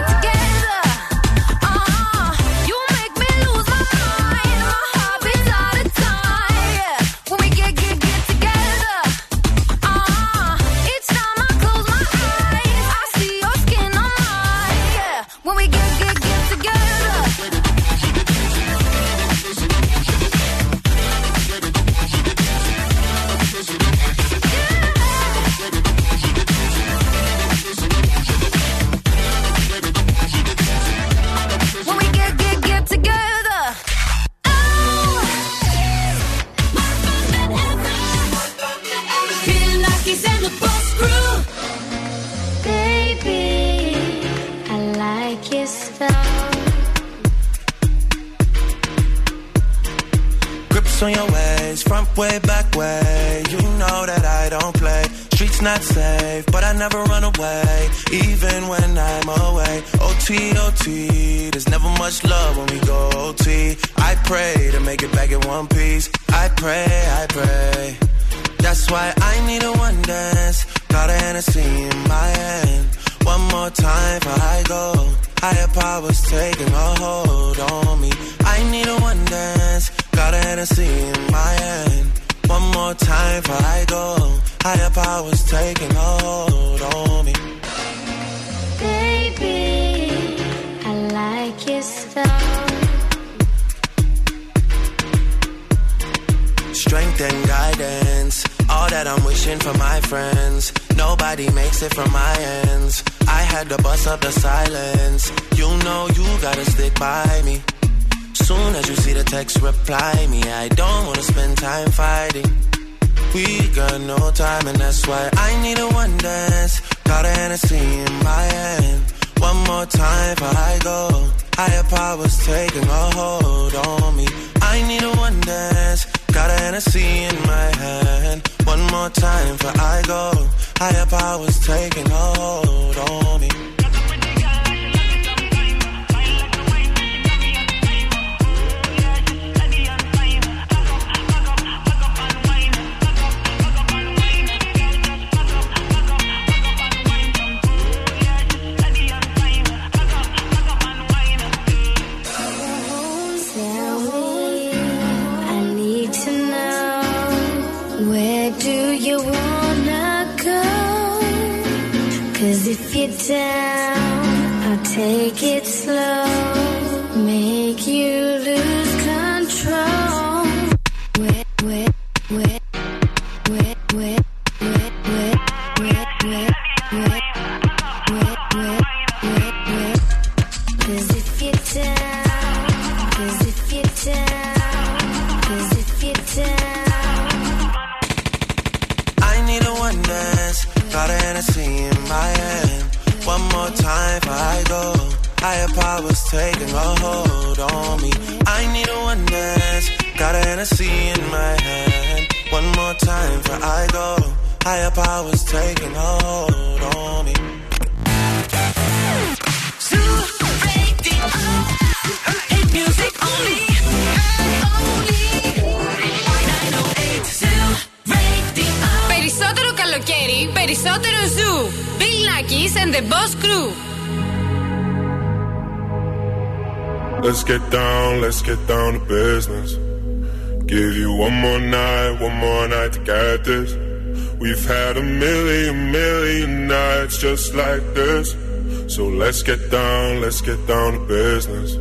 get down, let's get down to business.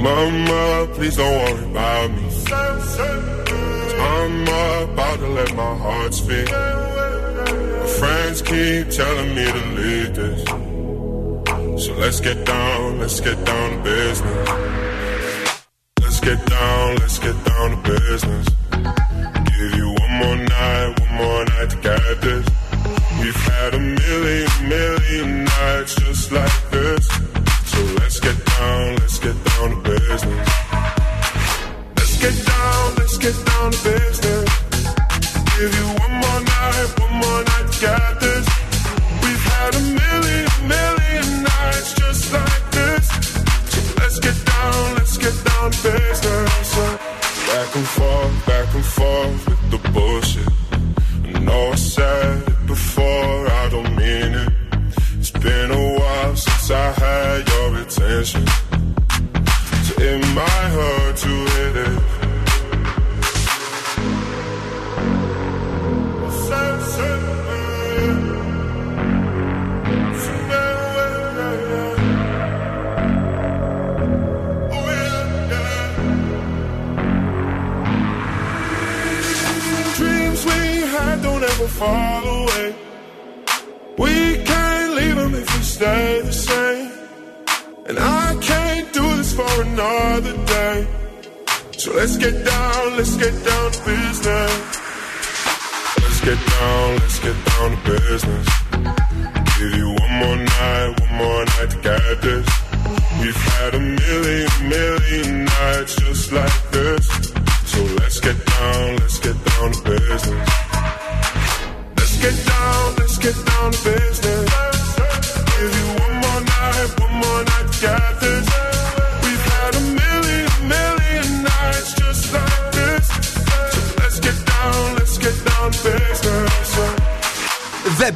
Mama, please don't worry about me. I'm about to let my heart speak. My friends keep telling me to leave this. So let's get down, let's get down to business. Let's get down, let's get down to business.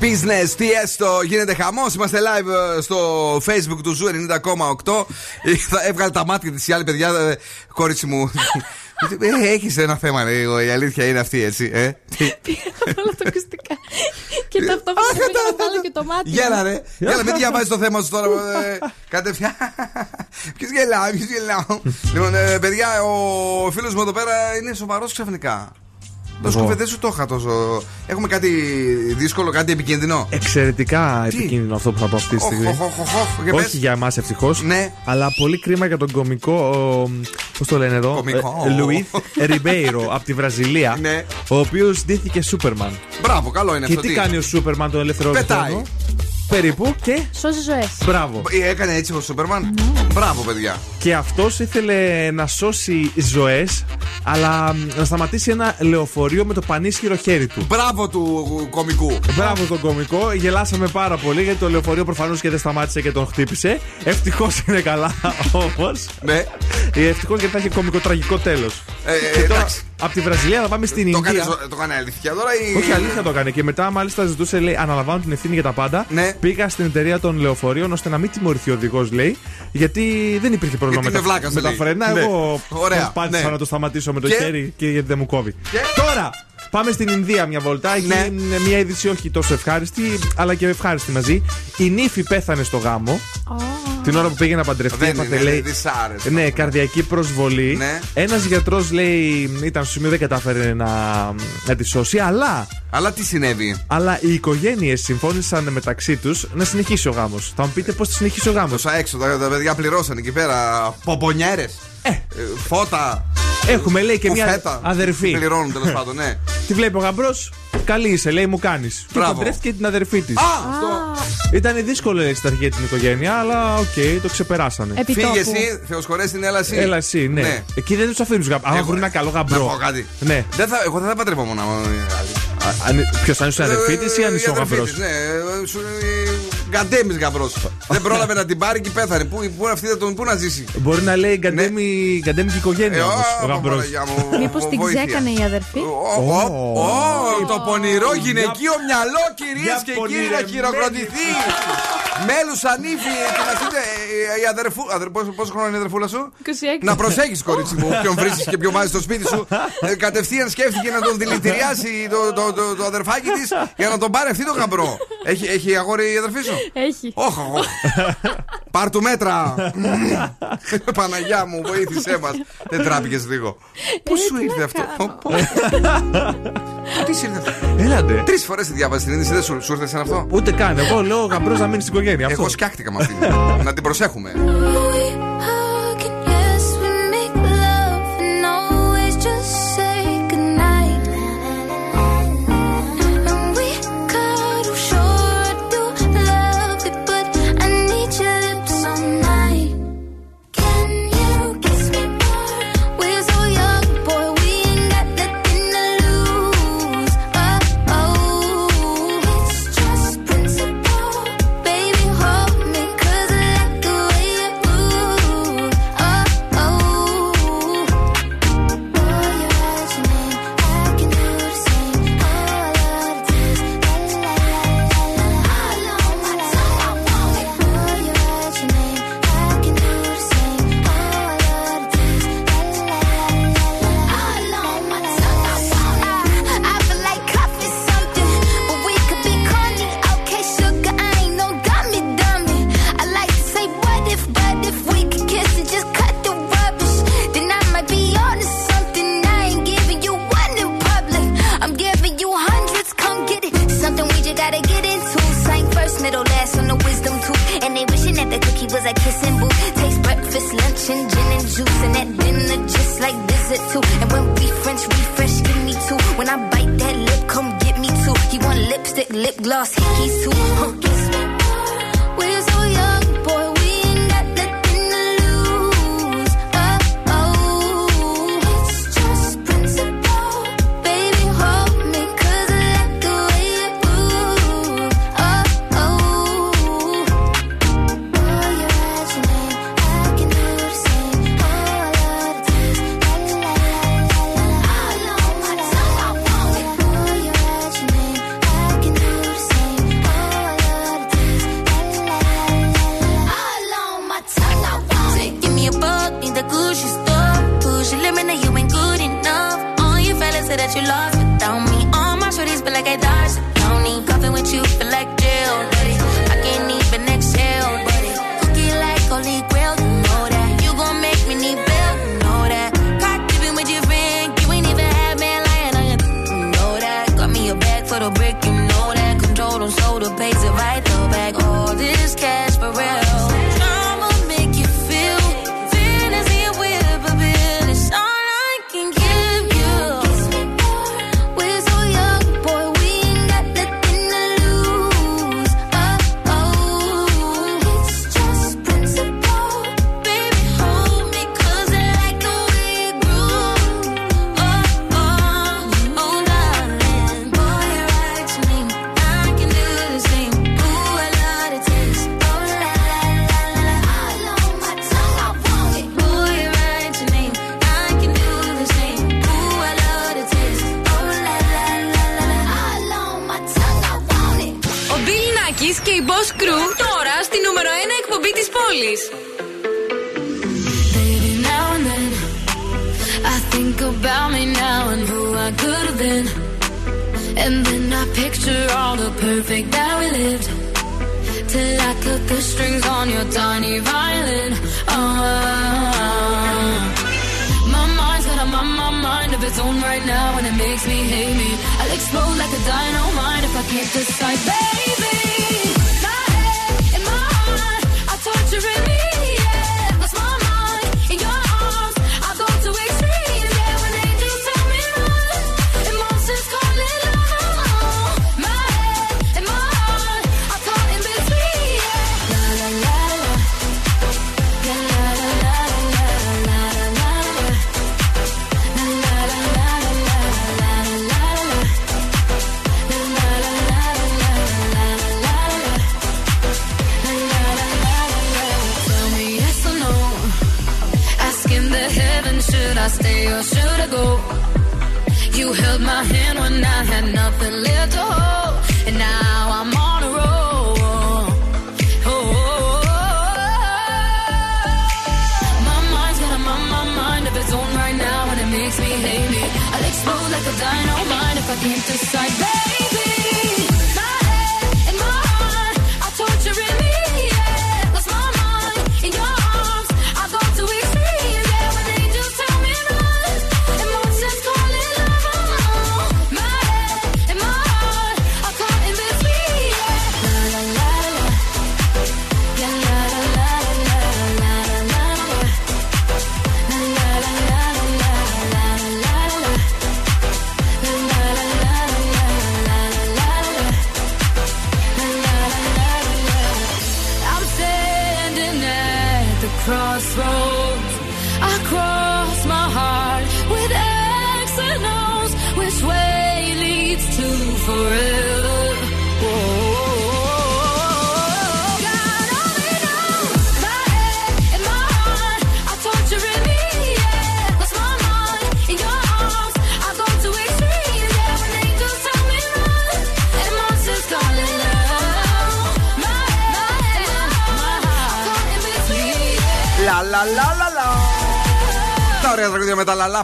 The Business, Tiësto, γίνεται χαμός. Είμαστε live ε, στο Facebook του Zoo 90,8. Ε, θα Έβγαλε τα μάτια της η άλλη παιδιά, ε, κόριτσι μου. Έχεις ένα θέμα, λίγο. Η αλήθεια είναι αυτή, έτσι. Ε; Τι; Πήγα όλα τα ακουστικά. Και ταυτόχρονα πήγα να βάλω και το μάτι. Γέλα, ρε. Γέλα, μην διαβάζεις το θέμα σου τώρα. ε, Κατευθείαν. Ποιος γελάει, ποιος γελάω. Λοιπόν, ε, παιδιά, ο φίλος μου εδώ πέρα είναι σοβαρός ξαφνικά. Το σκούφε δεν σου το είχα τόσο. Έχουμε κάτι δύσκολο, κάτι επικίνδυνο; Εξαιρετικά επικίνδυνο αυτό που θα πω αυτή τη στιγμή. Οχ, οχ, οχ, οχ, για πες. Όχι για εμάς ευτυχώς. Ναι. Αλλά πολύ κρίμα για τον κομικό. Πώς το λένε εδώ. Κομικό. Λουίθ Ριμπέιρο από τη Βραζιλία. Ναι. Ο οποίος ντύθηκε Σούπερμαν. Μπράβο, καλό είναι Και αυτό. τι κάνει ο Σούπερμαν τον ελεύθερο Πετάει. χρόνο; Περίπου και. Σώζει ζωές. Μπράβο. Ε, Έκανε έτσι ο Σούπερμαν. Μπράβο, παιδιά. Και αυτός ήθελε να σώσει ζωές, αλλά μ, να σταματήσει ένα λεωφορείο με το πανίσχυρο χέρι του. Μπράβο του κομικού. Μπράβο τον κομικό. Γελάσαμε πάρα πολύ γιατί το λεωφορείο προφανώς και δεν σταμάτησε και τον χτύπησε. Ευτυχώς είναι καλά όμως. Ναι. Ευτυχώς γιατί θα έχει κομικό τραγικό τέλος. Ε, και τώρα εντάξει. Από τη Βραζιλία θα πάμε στην Το κάνει, Ινδία. το κάνει αλήθεια τώρα ή. Όχι, αλήθεια το έκανε. Και μετά, μάλιστα, ζητούσε, λέει, αναλαμβάνω την ευθύνη για τα πάντα. Ναι. Πήγα στην εταιρεία των λεωφορείων ώστε να μην τιμωρηθεί ο οδηγός, λέει, γιατί δεν υπήρχε πρόβλημα Γιατί με, είναι τα, βλάκας, με τα λέει. φρένα. Ναι. Εγώ Ωραία, προσπάθησα ναι. να το σταματήσω με το Και; χέρι και γιατί δεν μου κόβει. Και; Τώρα, πάμε στην Ινδία μια βολτά. Εκεί Ναι. είναι μια είδηση όχι τόσο ευχάριστη, αλλά και ευχάριστη μαζί. Η νύφη πέθανε στο γάμο. Την ώρα που πήγε να παντρευτεί, Δεν έπαθε, είναι, λέει. είναι δυσάρεστο. Ναι, καρδιακή προσβολή. Ναι. Ένας γιατρός λέει ήταν στο σημείο, δεν κατάφερε να, να τη σώσει, αλλά. Αλλά τι συνέβη; Αλλά οι οικογένειες συμφώνησαν μεταξύ τους να συνεχίσει ο γάμος. Θα μου πείτε πώς θα συνεχίσει ο γάμος. Τόσα έξω, τα, τα παιδιά πληρώσαν εκεί πέρα. Ποπονιέρες. Ε. Φώτα. Έχουμε λέει και μια κουφέτα. αδερφή. Πληρώνουν τέλος πάντων, ναι. Τη βλέπει ο γαμπρός. Καλή είσαι, λέει, μου κάνεις. Και Μπράβο. παντρεύτηκε την αδερφή της. Α, αυτό. Ήταν δύσκολο λέει, στην αρχή για την οικογένεια, αλλά οκ, το ξεπεράσανε. Επιτόπου. Φύγε εσύ, Θεοσχωρέ την έλα εσύ. Έλα εσύ, ναι. Ναι. Εκεί δεν τους αφήνεις γαμπρό. Αν Εγώ- βρουν ένα καλό Να γαμπρό. πω κάτι. Ναι. Δεν θα, εγώ δεν θα παντρευόμουν. Ποιος αν είσαι αδερφή της ή αν είσαι ο γαμπρός; Ναι, γκαντέμης γαμπρός. Δεν πρόλαβε να την πάρει και πέθανε. Πού, πού αυτή θα τον, πού να ζήσει; Μπορεί να λέει γκαντέμι γκαντέμι οικογένεια Ε, όμως ω, ο γαμπρός. Παναγιά μου, Μήπως την βοήθεια. ξέκανε η αδερφή; Ω, ω, ω, Το πονηρό γυναικείο μυαλό, κυρίες για και κύριοι, να πονηρεμένη. χειροκροτηθεί. Μέλους ανήφη, ετοιμαστείτε. Ε, Η αδερφού. αδερ- πόσο- Πόσο χρόνο είναι η αδερφούλα σου; 26. Να προσέχεις, κορίτσι μου, ποιον βρίσκει και ποιον βάζεις στο σπίτι σου. Ε, κατευθείαν σκέφτηκε να τον δηλητηριάσει το, το, το, το αδερφάκι της για να τον πάρει αυτή τον γαμπρό. Έχει, έχει αγόρι η αδερφή σου; Έχει. Όχι, όχι. Πάρ του μέτρα. Παναγιά μου, βοήθησέ μας. Δεν τράπηκες λίγο. Πού σου ήρθε αυτό; Πω, Τι σου ήρθε αυτό; Έλατε. Τρεις φορές τη διάβασες την είδηση, δεν σου, σου ήρθε σαν αυτό; Ούτε καν. Εγώ λέω ο γαμπρός να μείνεις στην οικογένεια. Αυτό. Εγώ σκιάχτηκα με αυτήν. Να την προσέχουμε.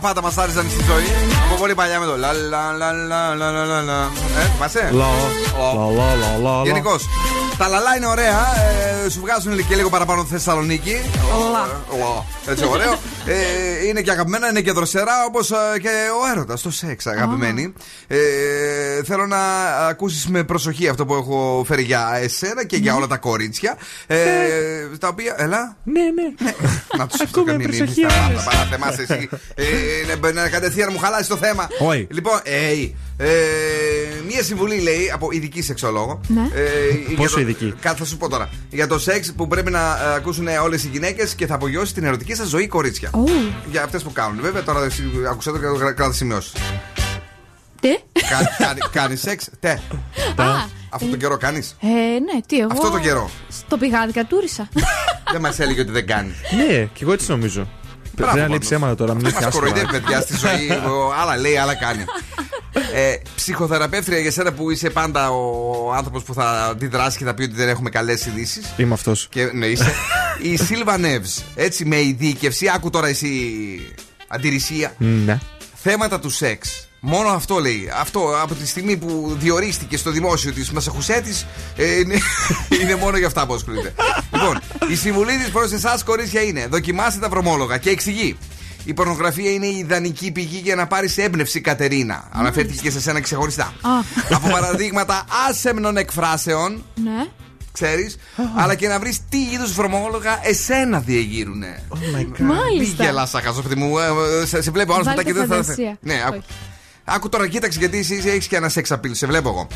πάντα μας άρεσαν στη ζωή. Από πολύ παλιά με το λα λα λα λα λα λα λα. Ε, θυμάσαι; Λα λα λα λα. Γενικώς. Τα λαλά είναι ωραία. Ε, σου βγάζουν και λίγο παραπάνω Θεσσαλονίκη. Λα. Ε, έτσι ωραίο. Ε, είναι και αγαπημένα, είναι και δροσερά όπως και ο έρωτας, το σεξ αγαπημένοι. Ε, θέλω να ακούσεις με προσοχή αυτό που έχω φέρει για εσένα και για όλα τα κορίτσια. Ε, τα οποία. Ελά. Ναι, ναι. Να τους Ακούμε με προσοχή όλες. Παραθεμάσαι εσύ. Ε, είναι- να κατευθείαν μου χαλάσει το θέμα. Όχι. Λοιπόν, ε, ε, μία συμβουλή λέει από ειδική σεξολόγο. Ναι. Ε, για Πόσο το- ειδική; Κάτι θα σου πω τώρα. Για το σεξ που πρέπει να ε, ακούσουν όλες οι γυναίκες και θα απογειώσει την ερωτική σας ζωή, κορίτσια. Ου. Για αυτές που κάνουν. Βέβαια, τώρα εσύ ακούσατε και το κράτη σημειώσεις. Τι; Κάνεις σεξ, τε. Α, Αυτό τον καιρό κάνεις; ε, ναι, τι εγώ. Αυτό το καιρό. Στο πηγάδι κατούρισα. Δεν μας έλεγε ότι δεν κάνει. Ναι, και εγώ έτσι νομίζω. Πρέπει να λέει ψέματα τώρα, μην Μας είναι κοροϊδεύει, παιδιά, στη ζωή. Ο- Άλλα λέει, άλλα κάνει. Ε, ψυχοθεραπεύτρια για σένα που είσαι πάντα ο άνθρωπος που θα αντιδράσει και θα πει ότι δεν έχουμε καλές ειδήσεις. Είμαι αυτός. Και ναι, είσαι. Η Σίλβα Νεύς, έτσι με ειδίκευση, άκου τώρα εσύ αντιρρησία. Ναι. Θέματα του σεξ. Μόνο αυτό λέει. Αυτό από τη στιγμή που διορίστηκε στο δημόσιο της Μασαχουσέτης ε, είναι, είναι μόνο για αυτά που ασχολείται. λοιπόν, η συμβουλή της προς εσάς, κορίτσια, είναι δοκιμάστε τα βρωμόλογα και εξηγεί. Η πορνογραφία είναι η ιδανική πηγή για να πάρεις έμπνευση, Κατερίνα. Αναφέρθηκε και σε σένα ξεχωριστά. Α. από παραδείγματα άσεμνων εκφράσεων, Ναι. ξέρεις, αλλά και να βρεις τι είδους βρωμόλογα εσένα διεγείρουνε. Μην Μάλιστα. γελάς, αγαζόπτη μου. ε, ε, Σε, σε βλέπω άλλο Βάλτε μετά και δεν θα. φαντασία. Ναι, άκου. Όχι. Άκου τώρα, κοίταξε γιατί εσύ έχεις και ένα σεξ appeal, σε βλέπω εγώ.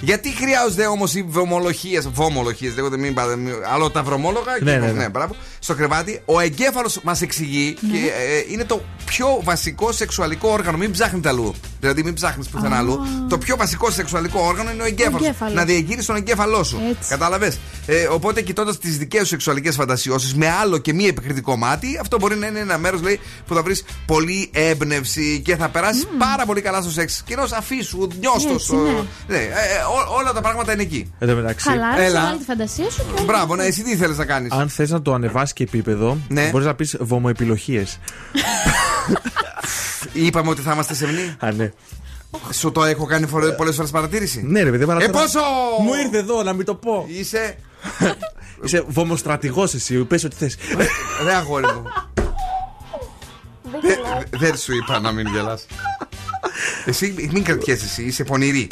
Γιατί χρειάζονται όμως οι βομολογίες, βομολογίες λέγονται, μην πάτε, μην- άλλο τα βρωμόλογα. Ναι, και, ναι, ναι. μπράβο, στο κρεβάτι. Ο εγκέφαλος μας εξηγεί Ναι. και ε, είναι το πιο βασικό σεξουαλικό όργανο. Μην ψάχνετε αλλού. Δηλαδή, μην ψάχνεις πουθενά Α. αλλού. Το πιο βασικό σεξουαλικό όργανο είναι ο εγκέφαλος. εγκέφαλος. Να διεγείρεις τον εγκέφαλό σου. Έτσι. Κατάλαβες. Ε, οπότε, κοιτώντας τις δικές σου σεξουαλικές φαντασιώσεις με άλλο και μη επικριτικό μάτι, αυτό μπορεί να είναι ένα μέρος που θα βρεις πολύ έμπνευση και θα περάσεις πάρα πολύ καλά στο σεξ. Και ενώ αφήσου, νιώστος. Έτσι, ναι. Ναι, ε, ό- όλα τα πράγματα είναι εκεί. Εν τω μεταξύ, Χαλάρωσε, Έλα. βάλει τη φαντασία σου. και- Μπράβο, ναι, εσύ τι θέλει να κάνεις; αν θες να το ανεβάσεις και επίπεδο, Ναι. μπορείς να πεις βομοεπιλοχίε. Είπαμε ότι θα είμαστε σεμνοί. Α, ναι. Σου το έχω κάνει πολλές φορές παρατήρηση. Ναι, ρε παιδί, παρά Ε, τώρα- πόσο! Μου ήρθε εδώ να μην το πω. Είσαι. Είσαι βομοστρατηγό εσύ, πες ό,τι θες. Ρε αγόρι μου. Δε- δε- Δεν σου είπα να μην γελάς Εσύ μην κρατιέσαι εσύ, είσαι πονηρή.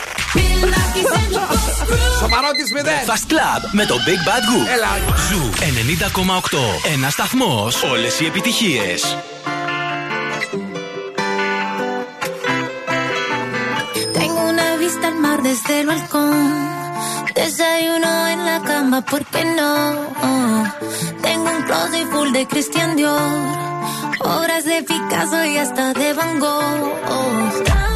Σοβαρότης μηδέν. Fast Club με το Big Bad Goo. Έλα. Zoo 90,8. Ένα σταθμός. Όλες οι επιτυχίες. Tengo una vista al mar desde el balcón. Desayuno en la cama, ¿por qué no? Tengo un closet full de Christian Dior. Obras de Picasso y hasta de Van Gogh.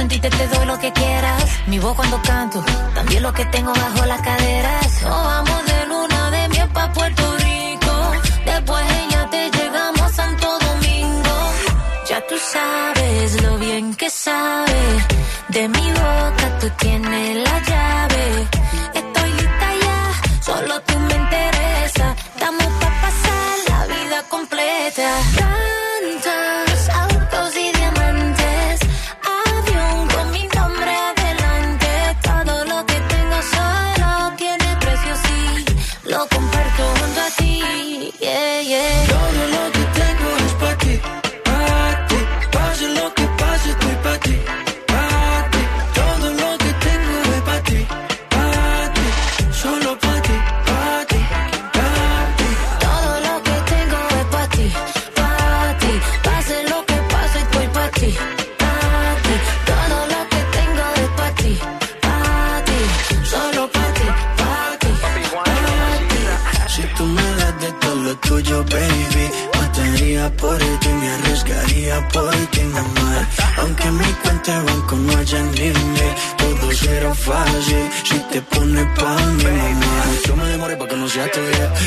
Consentirte, te doy lo que quieras. Mi voz cuando canto, también lo que tengo bajo las caderas. Nos vamos de luna de miel pa' Puerto Rico. Después ella te llegamos a Santo Domingo. Ya tú sabes lo bien que sabe. De mi boca tú tienes la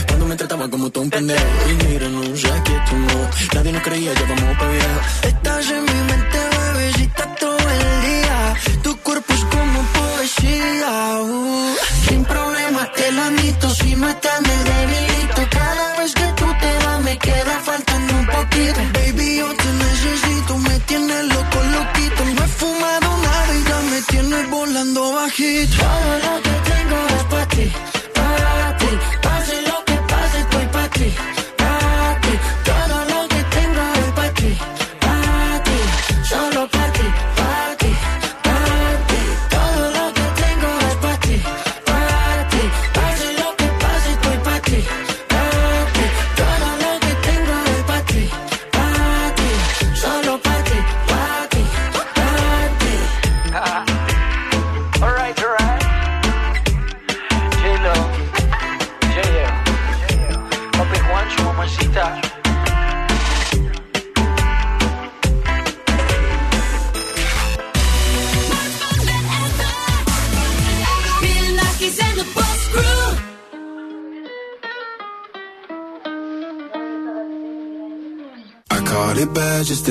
cuando me trataba como todo un pendejo. Y mira, no sé que tú no, nadie nos creía, ya vamos pa' vieja. Estás en mi mente, bebecita, todo el día. Tu cuerpo es como poesía, uh. Sin problema te lo admito, si no estás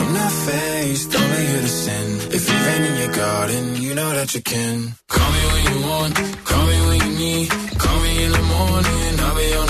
I'm not faced, only here to sin. If you've rain in your garden, you know that you can. Call me when you want, call me when you need. Call me in the morning, I'll be on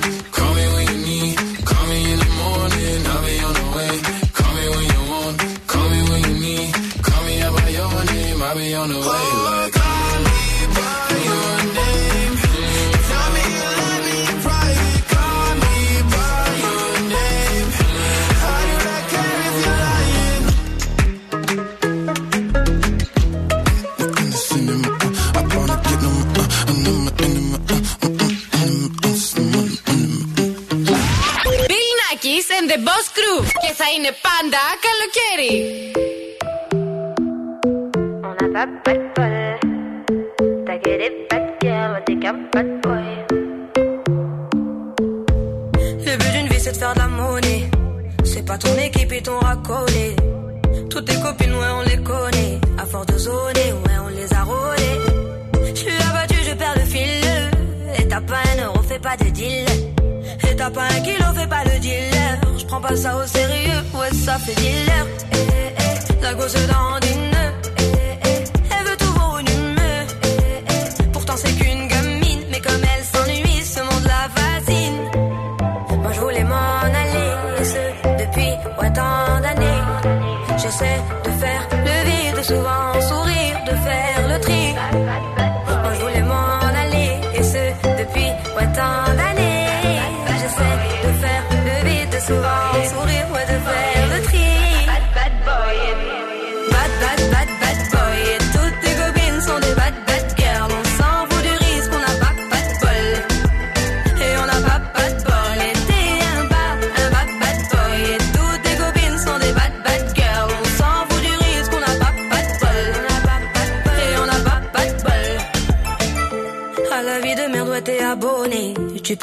on the way. Like, call me by your name. Tell me you love me in private. Call me by your name. How do I care if you're lying? In the cinema, uh, I wanna get them, uh, and them, and them, uh, Bill Nackis and the Boss Crew. Και θα είναι πάντα καλοκαίρι. Le but d'une vie c'est de faire de la monnaie. C'est pas ton équipe et ton racolé. Toutes tes copines, ouais, on les connaît. À force de zoner, ouais, on les a rôlées. Je suis abattu, je perds le fil. Et t'as pas un euro, fais pas de deal. Et t'as pas un kilo, fais pas le dealer. Je prends pas ça au sérieux, ouais, ça fait dealer. Eh, eh, la gosse dans.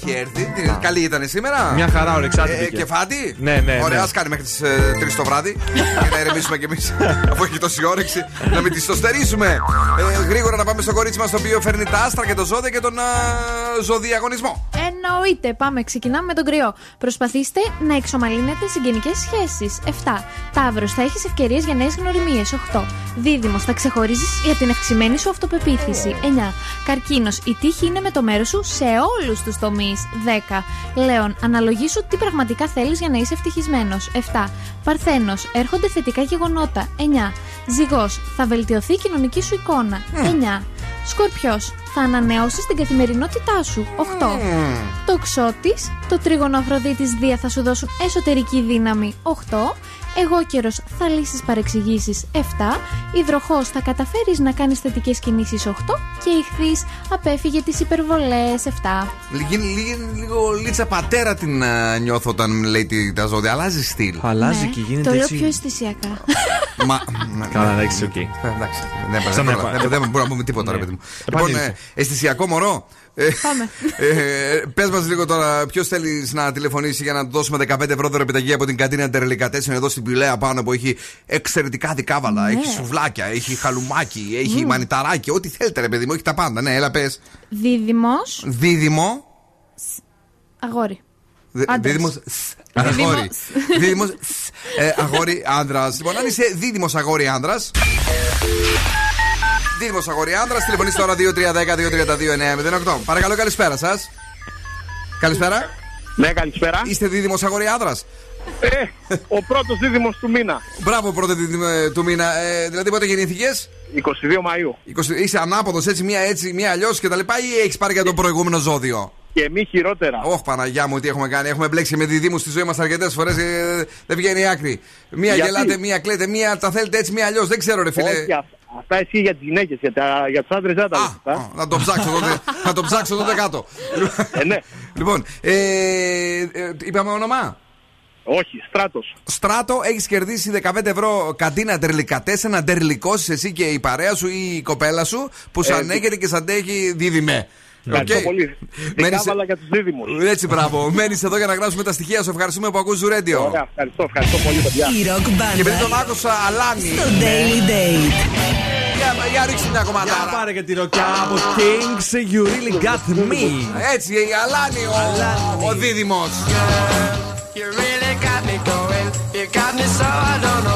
Πενελοπίδη έχει έρθει. Τι- Καλή ήταν σήμερα. Μια χαρά, ορεξάτητη Ε, και. κεφάτη. Ναι, ναι, Ωραία, ναι. ας κάνει μέχρι τις 3 το βράδυ. για να ηρεμήσουμε κι εμείς. Αφού έχει τόση όρεξη. να μην τη το στερήσουμε. Ε, γρήγορα να πάμε στο κορίτσι μας το οποίο φέρνει τα άστρα και το ζώδιο και τον α, ζωδιαγωνισμό. Εννοείται. Πάμε, ξεκινάμε με τον κρυό. Προσπαθήστε να εξομαλύνετε συγγενικές σχέσεις. 7. Ταύρος, θα έχεις ευκαιρίες για νέες γνωριμίες. 8. Δίδυμος, θα ξεχωρίζεις για την αυξημένη σου αυτοπεποίθηση. 9. Καρκίνος, η τύχη είναι με το μέρος σου σε όλους τους τομείς. 10. Λέων, αναλογήσου τι πραγματικά θέλεις για να είσαι ευτυχισμένος. 7. Παρθένος, έρχονται θετικά γεγονότα. 9. Ζυγός, θα βελτιωθεί η κοινωνική σου εικόνα. 9. Σκορπιός, θα ανανεώσεις την καθημερινότητά σου. 8. Το ξώτης, το τρίγωνο Αφροδίτης Δία θα σου δώσουν εσωτερική δύναμη. 8. Εγώ καιρο θα λύσεις παρεξηγήσεις 7. Υδροχός θα καταφέρεις να κάνεις θετικές κινήσεις 8. Και ηχθή απέφυγε τις υπερβολές 7. Λίγη, λίγη, λίγο λίτσα πατέρα την α, νιώθω όταν λέει τη- τα ζώδια. Αλλάζει στυλ. Αλλάζει Ναι, και γίνεται Το λέω έτσι. πιο αισθησιακά. Μα. Καλά, εντάξει, οκ. Ε, Εντάξει. Δεν Σαν δεν- να- δεν- δεν- δεν μπορούμε να πούμε τίποτα, ρε παιδί μου. Λοιπόν, Επανήλθε. ε, αισθησιακό μωρό. Ε, Πάμε. ε, Πες μας λίγο τώρα, ποιος θέλει να τηλεφωνήσει για να του δώσουμε 15 ευρώ δωρεπιταγή από την καντίνα Τερλικατέσσερα εδώ στην Πηλαία πάνω που έχει εξαιρετικά δικάβαλα. Ναι. Έχει σουβλάκια, έχει χαλουμάκι, έχει μανιταράκι, ό,τι θέλετε, ρε παιδί μου, έχει τα πάντα. Ναι, έλα πες. Δίδυμος. Δίδυμο. Αγόρι. Δι- Άντρας. Δίδυμος. σ, Αγόρι. Δίδυμος. σ, ε, Αγόρι άντρας. Λοιπόν, αν είσαι δίδυμος αγόρι άντρας. Δίδυμο αγόρι άντρα, τηλεφωνήστε τώρα 2-3-10-2-32-9-08. Παρακαλώ, καλησπέρα σας. Καλησπέρα. Ναι, καλησπέρα. Είστε δίδυμο αγόρι άντρα. Ε, ο πρώτος δίδυμο του μήνα. Μπράβο, πρώτο δίδυμο ε, του μήνα. Ε, δηλαδή, πότε γεννήθηκες; 22 Μαου. 20, είσαι ανάποδος έτσι, μία έτσι, μία αλλιώς και τα λοιπά, ή έχεις πάρει για το προηγούμενο ζώδιο; Και μη χειρότερα. Όχι, Παναγιά μου, τι έχουμε κάνει. Έχουμε μπλέξει με διδήμου στη ζωή μας αρκετές φορές. δεν βγαίνει η άκρη. Μία Γιατί; γελάτε, μία κλαίτε, μία τα θέλετε έτσι, μία αλλιώς. Δεν ξέρω, ρε φίλε. Όχι, α- αυτά εσύ για τις γυναίκες, για, τα- για τους άντρες δεν τα λες αυτά. Να το ψάξω τότε, να το ψάξω τότε κάτω. Ε, ναι. Λοιπόν, ε, ε, είπαμε όνομα; Όχι, στράτος. Στράτο, έχεις κερδίσει 15 ευρώ καντίνα τερλικατέ, να τερλικώσει εσύ και η παρέα σου ή η κοπέλα σου που σε Ε, ανέχεται και σε αντέχει δίδυμε. Ευχαριστώ Οκ. πολύ. Μένεις- Δικάβαλα για τους δίδυμους. Έτσι, μπράβο. Μένεις εδώ για να γράψουμε τα στοιχεία σου. Ευχαριστούμε που ακούς Ζουρέντιο. Ωραία, ευχαριστώ, ευχαριστώ πολύ, παιδιά. Η ροκ μπάντα. Και επειδή τον άκουσα, Αλάνι. Στο Daily Date. Για, για ρίξτε μια κομμάτια. Για πάρε και τη ροκιά από Kings, you really got me. Έτσι, η Αλάνι, ο, ο δίδυμος. You really got me going. You got me so I don't know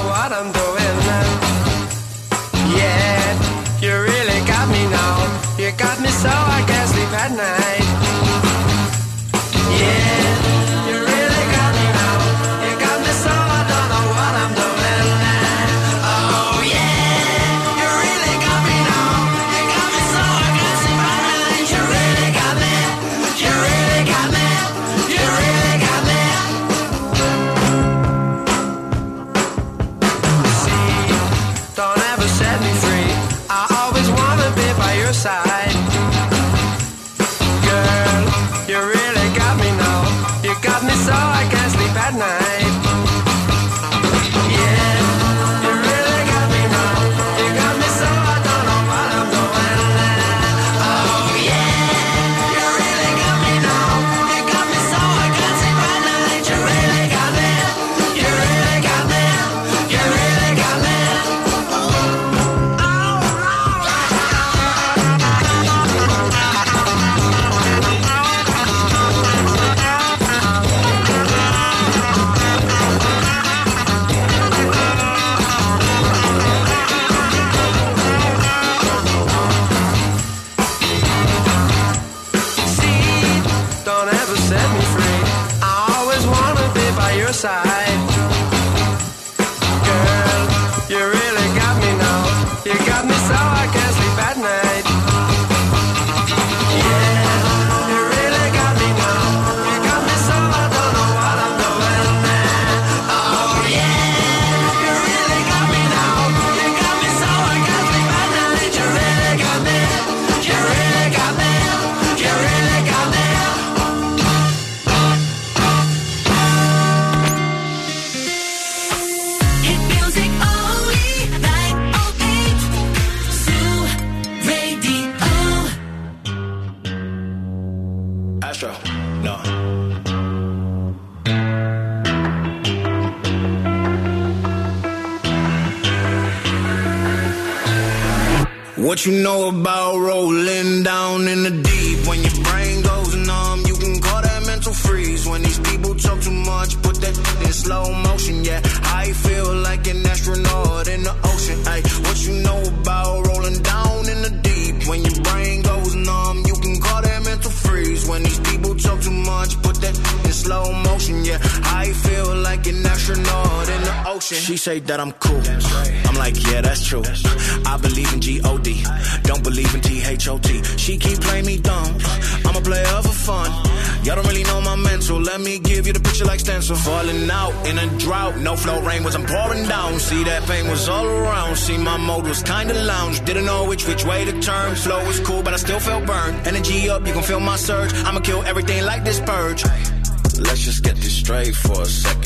say that I'm cool. I'm like, yeah, that's true. I believe in G-O-D. Don't believe in T-H-O-T. She keep playing me dumb. I'm a player for fun. Y'all don't really know my mental. Let me give you the picture like stencil. Falling out in a drought. No flow rain wasn't pouring down. See that pain was all around. See my mode was kinda lounge. Didn't know which which way to turn. Flow was cool, but I still felt burned. Energy up, you can feel my surge. I'ma kill everything like this purge. Let's just get this straight for a second.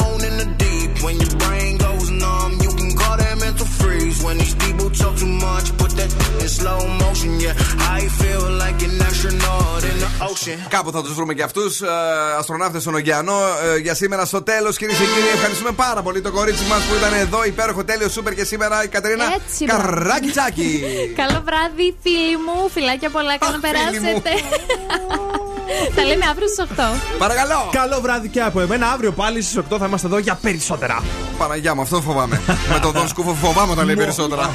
When these people talk too much, put that in slow motion. Yeah, I feel like an astronaut in the ocean; Κάπου θα τους βρούμε και αυτούς. Ε, Αστροναύτες στον ωκεανό. Ε, για σήμερα στο τέλος, κυρίες και κύριοι, ευχαριστούμε πάρα πολύ το κορίτσι μας που ήταν εδώ. Υπέροχο, τέλειο, σούπερ και σήμερα η Κατερίνα Έτσι, μπράβο. Καράκιτσάκη. Καλό βράδυ, φίλοι μου. Φιλάκια πολλά, καλά να περάσετε. Τα λέμε αύριο στις 8. Παρακαλώ. Καλό βράδυ και από εμένα. Αύριο πάλι στις 8 θα είμαστε εδώ για περισσότερα. Παναγιά μου, αυτό φοβάμαι. Με τον Δον Σκούφο φοβάμαι όταν λέει περισσότερα.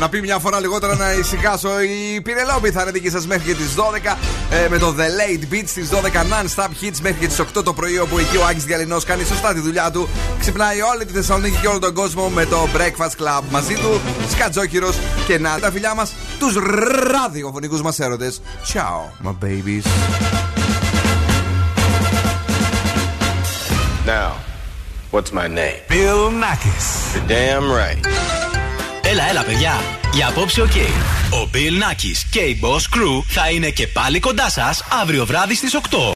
Να πει μια φορά λιγότερα να ησυχάσω. Η Πινελόπη θα είναι δική σας μέχρι και τις 12. ε, με το The Late Beat στις 12 non-stop hits μέχρι και τις 8 το πρωί. Όπου εκεί ο Άκης Διαλυνός κάνει σωστά τη δουλειά του. Ξυπνάει όλη τη Θεσσαλονίκη και όλο τον κόσμο με το Breakfast Club. Μαζί του Σκατζόκυρο και να τα φιλιά μας τους ραδιοφωνικούς μας έρωτες. Ciao, my babies. Now, what's my name? Bill Nakis. You're damn right. Έλα, έλα, παιδιά. Για απόψε, οκ. Ο Bill Nakis και η Boss Crew θα είναι και πάλι κοντά σας αύριο βράδυ στις 8.